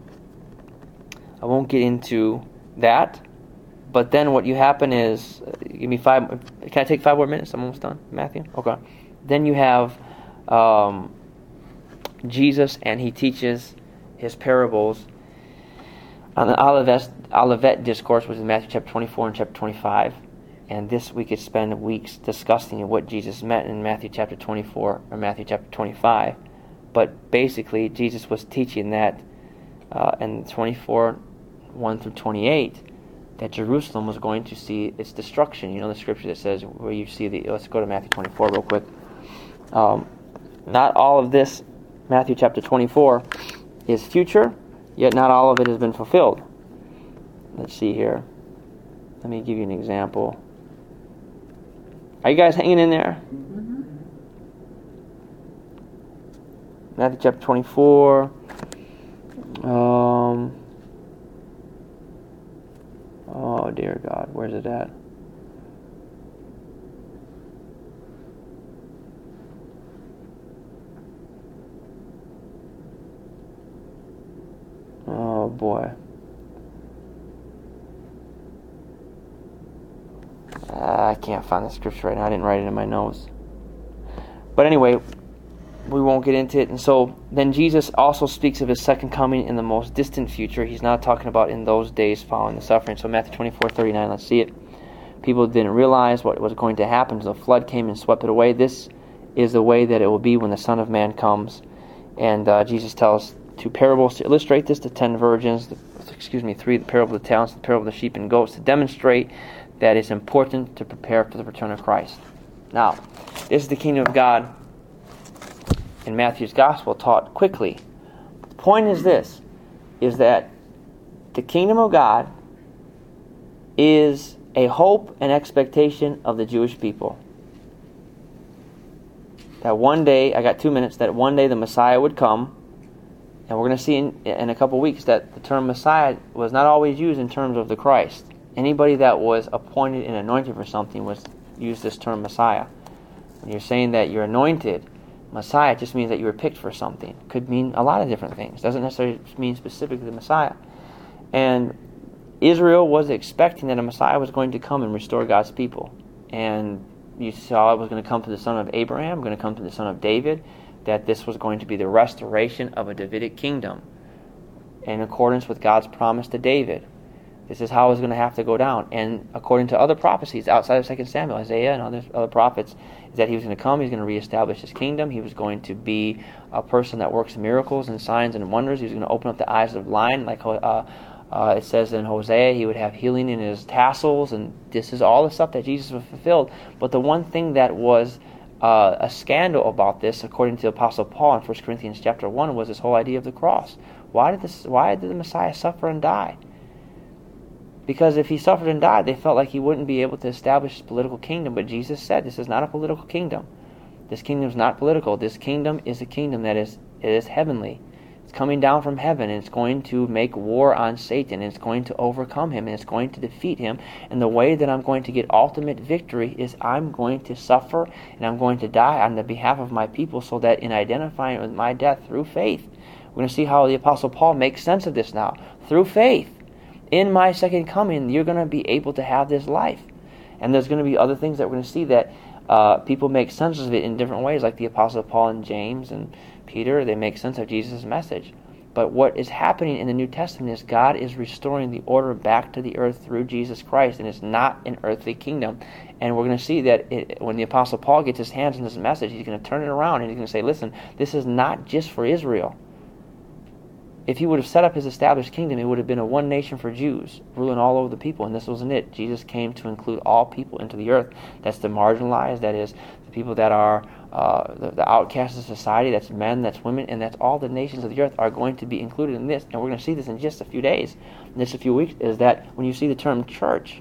I won't get into that. But then what you happen is, uh, give me five. Can I take five more minutes? I'm almost done, Matthew. Okay. Then you have um, Jesus, and he teaches his parables on the Olivet, Olivet discourse, which is Matthew chapter 24 and chapter 25. And this we could spend weeks discussing what Jesus meant in Matthew chapter 24 or Matthew chapter 25. But basically, Jesus was teaching that uh, in 24, 1 through 28 that Jerusalem was going to see its destruction. You know the scripture that says where you see the. Let's go to Matthew 24 real quick. Um, not all of this, Matthew chapter 24, is future, yet not all of it has been fulfilled. Let's see here. Let me give you an example. Are you guys hanging in there? Matthew chapter 24. Um, Oh, dear God, where's it at? Oh, boy. Ah, I can't find the scripture right now. I didn't write it in my notes. But anyway, we won't get into it. And so then Jesus also speaks of his second coming in the most distant future. He's not talking about in those days following the suffering. So Matthew 24, 39, let's see it. People didn't realize what was going to happen until the flood came and swept it away. This is the way that it will be when the Son of Man comes. And uh, Jesus tells two parables to illustrate this the ten virgins, the, excuse me, three, the parable of the talents, the parable of the sheep and goats, to demonstrate that it's important to prepare for the return of Christ. Now, this is the kingdom of God in Matthew's gospel taught quickly. The point is this is that the kingdom of God is a hope and expectation of the Jewish people. That one day, I got two minutes, that one day the Messiah would come, and we're going to see in, in a couple weeks that the term Messiah was not always used in terms of the Christ. Anybody that was appointed and anointed for something was used this term Messiah. When you're saying that you're anointed, Messiah just means that you were picked for something. Could mean a lot of different things. Doesn't necessarily mean specifically the Messiah. And Israel was expecting that a Messiah was going to come and restore God's people. And you saw it was going to come to the son of Abraham, going to come to the son of David, that this was going to be the restoration of a Davidic kingdom in accordance with God's promise to David. This is how it was going to have to go down. And according to other prophecies outside of 2 Samuel, Isaiah and other, other prophets, is that he was going to come, he's going to reestablish his kingdom, he was going to be a person that works miracles and signs and wonders, he was going to open up the eyes of the blind, like uh, uh, it says in Hosea, he would have healing in his tassels, and this is all the stuff that Jesus fulfilled. But the one thing that was uh, a scandal about this, according to the Apostle Paul in 1 Corinthians chapter 1, was this whole idea of the cross. Why did, this, why did the Messiah suffer and die? Because if he suffered and died, they felt like he wouldn't be able to establish his political kingdom. But Jesus said, this is not a political kingdom. This kingdom is not political. This kingdom is a kingdom that is, it is heavenly. It's coming down from heaven and it's going to make war on Satan and it's going to overcome him and it's going to defeat him. And the way that I'm going to get ultimate victory is I'm going to suffer and I'm going to die on the behalf of my people so that in identifying with my death through faith, we're going to see how the Apostle Paul makes sense of this now. Through faith, in my second coming, you're going to be able to have this life. And there's going to be other things that we're going to see that uh, people make sense of it in different ways, like the Apostle Paul and James and Peter, they make sense of Jesus' message. But what is happening in the New Testament is God is restoring the order back to the earth through Jesus Christ, and it's not an earthly kingdom. And we're going to see that it, when the Apostle Paul gets his hands on this message, he's going to turn it around and he's going to say, listen, this is not just for Israel. If he would have set up his established kingdom, it would have been a one nation for Jews, ruling all over the people, and this wasn't it. Jesus came to include all people into the earth. That's the marginalized, that is, the people that are uh, the, the outcasts of society, that's men, that's women, and that's all the nations of the earth are going to be included in this. And we're going to see this in just a few days, in just a few weeks, is that when you see the term church,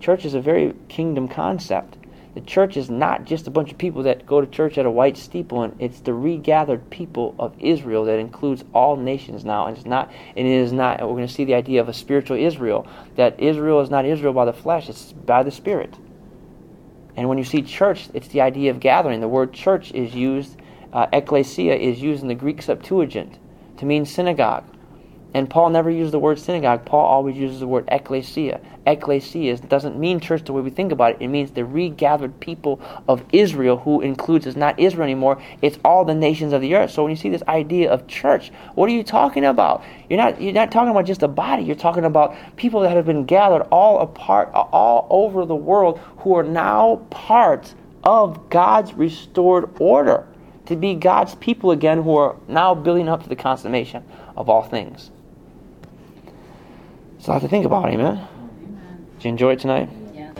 church is a very kingdom concept. The church is not just a bunch of people that go to church at a white steeple, and it's the regathered people of Israel that includes all nations now. And it's not, and it is not. We're going to see the idea of a spiritual Israel. That Israel is not Israel by the flesh; it's by the Spirit. And when you see church, it's the idea of gathering. The word church is used, uh, ecclesia is used in the Greek Septuagint to mean synagogue. And Paul never used the word synagogue. Paul always uses the word ecclesia. Ecclesia doesn't mean church the way we think about it. It means the regathered people of Israel, who includes, it's not Israel anymore, it's all the nations of the earth. So when you see this idea of church, what are you talking about? You're not, you're not talking about just a body. You're talking about people that have been gathered all apart, all over the world, who are now part of God's restored order. To be God's people again, who are now building up to the consummation of all things. It's a lot to think about, amen? Did you enjoy it tonight? Yeah.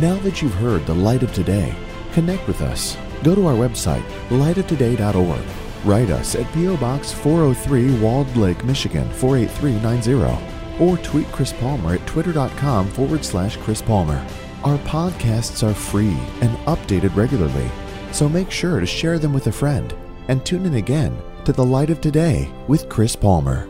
Now that you've heard the light of today, connect with us. Go to our website, lightoftoday.org. Write us at P.O. Box 403 Walled Lake, Michigan 48390. Or tweet Chris Palmer at twitter.com forward slash Chris Palmer. Our podcasts are free and updated regularly, so make sure to share them with a friend and tune in again to the light of today with Chris Palmer.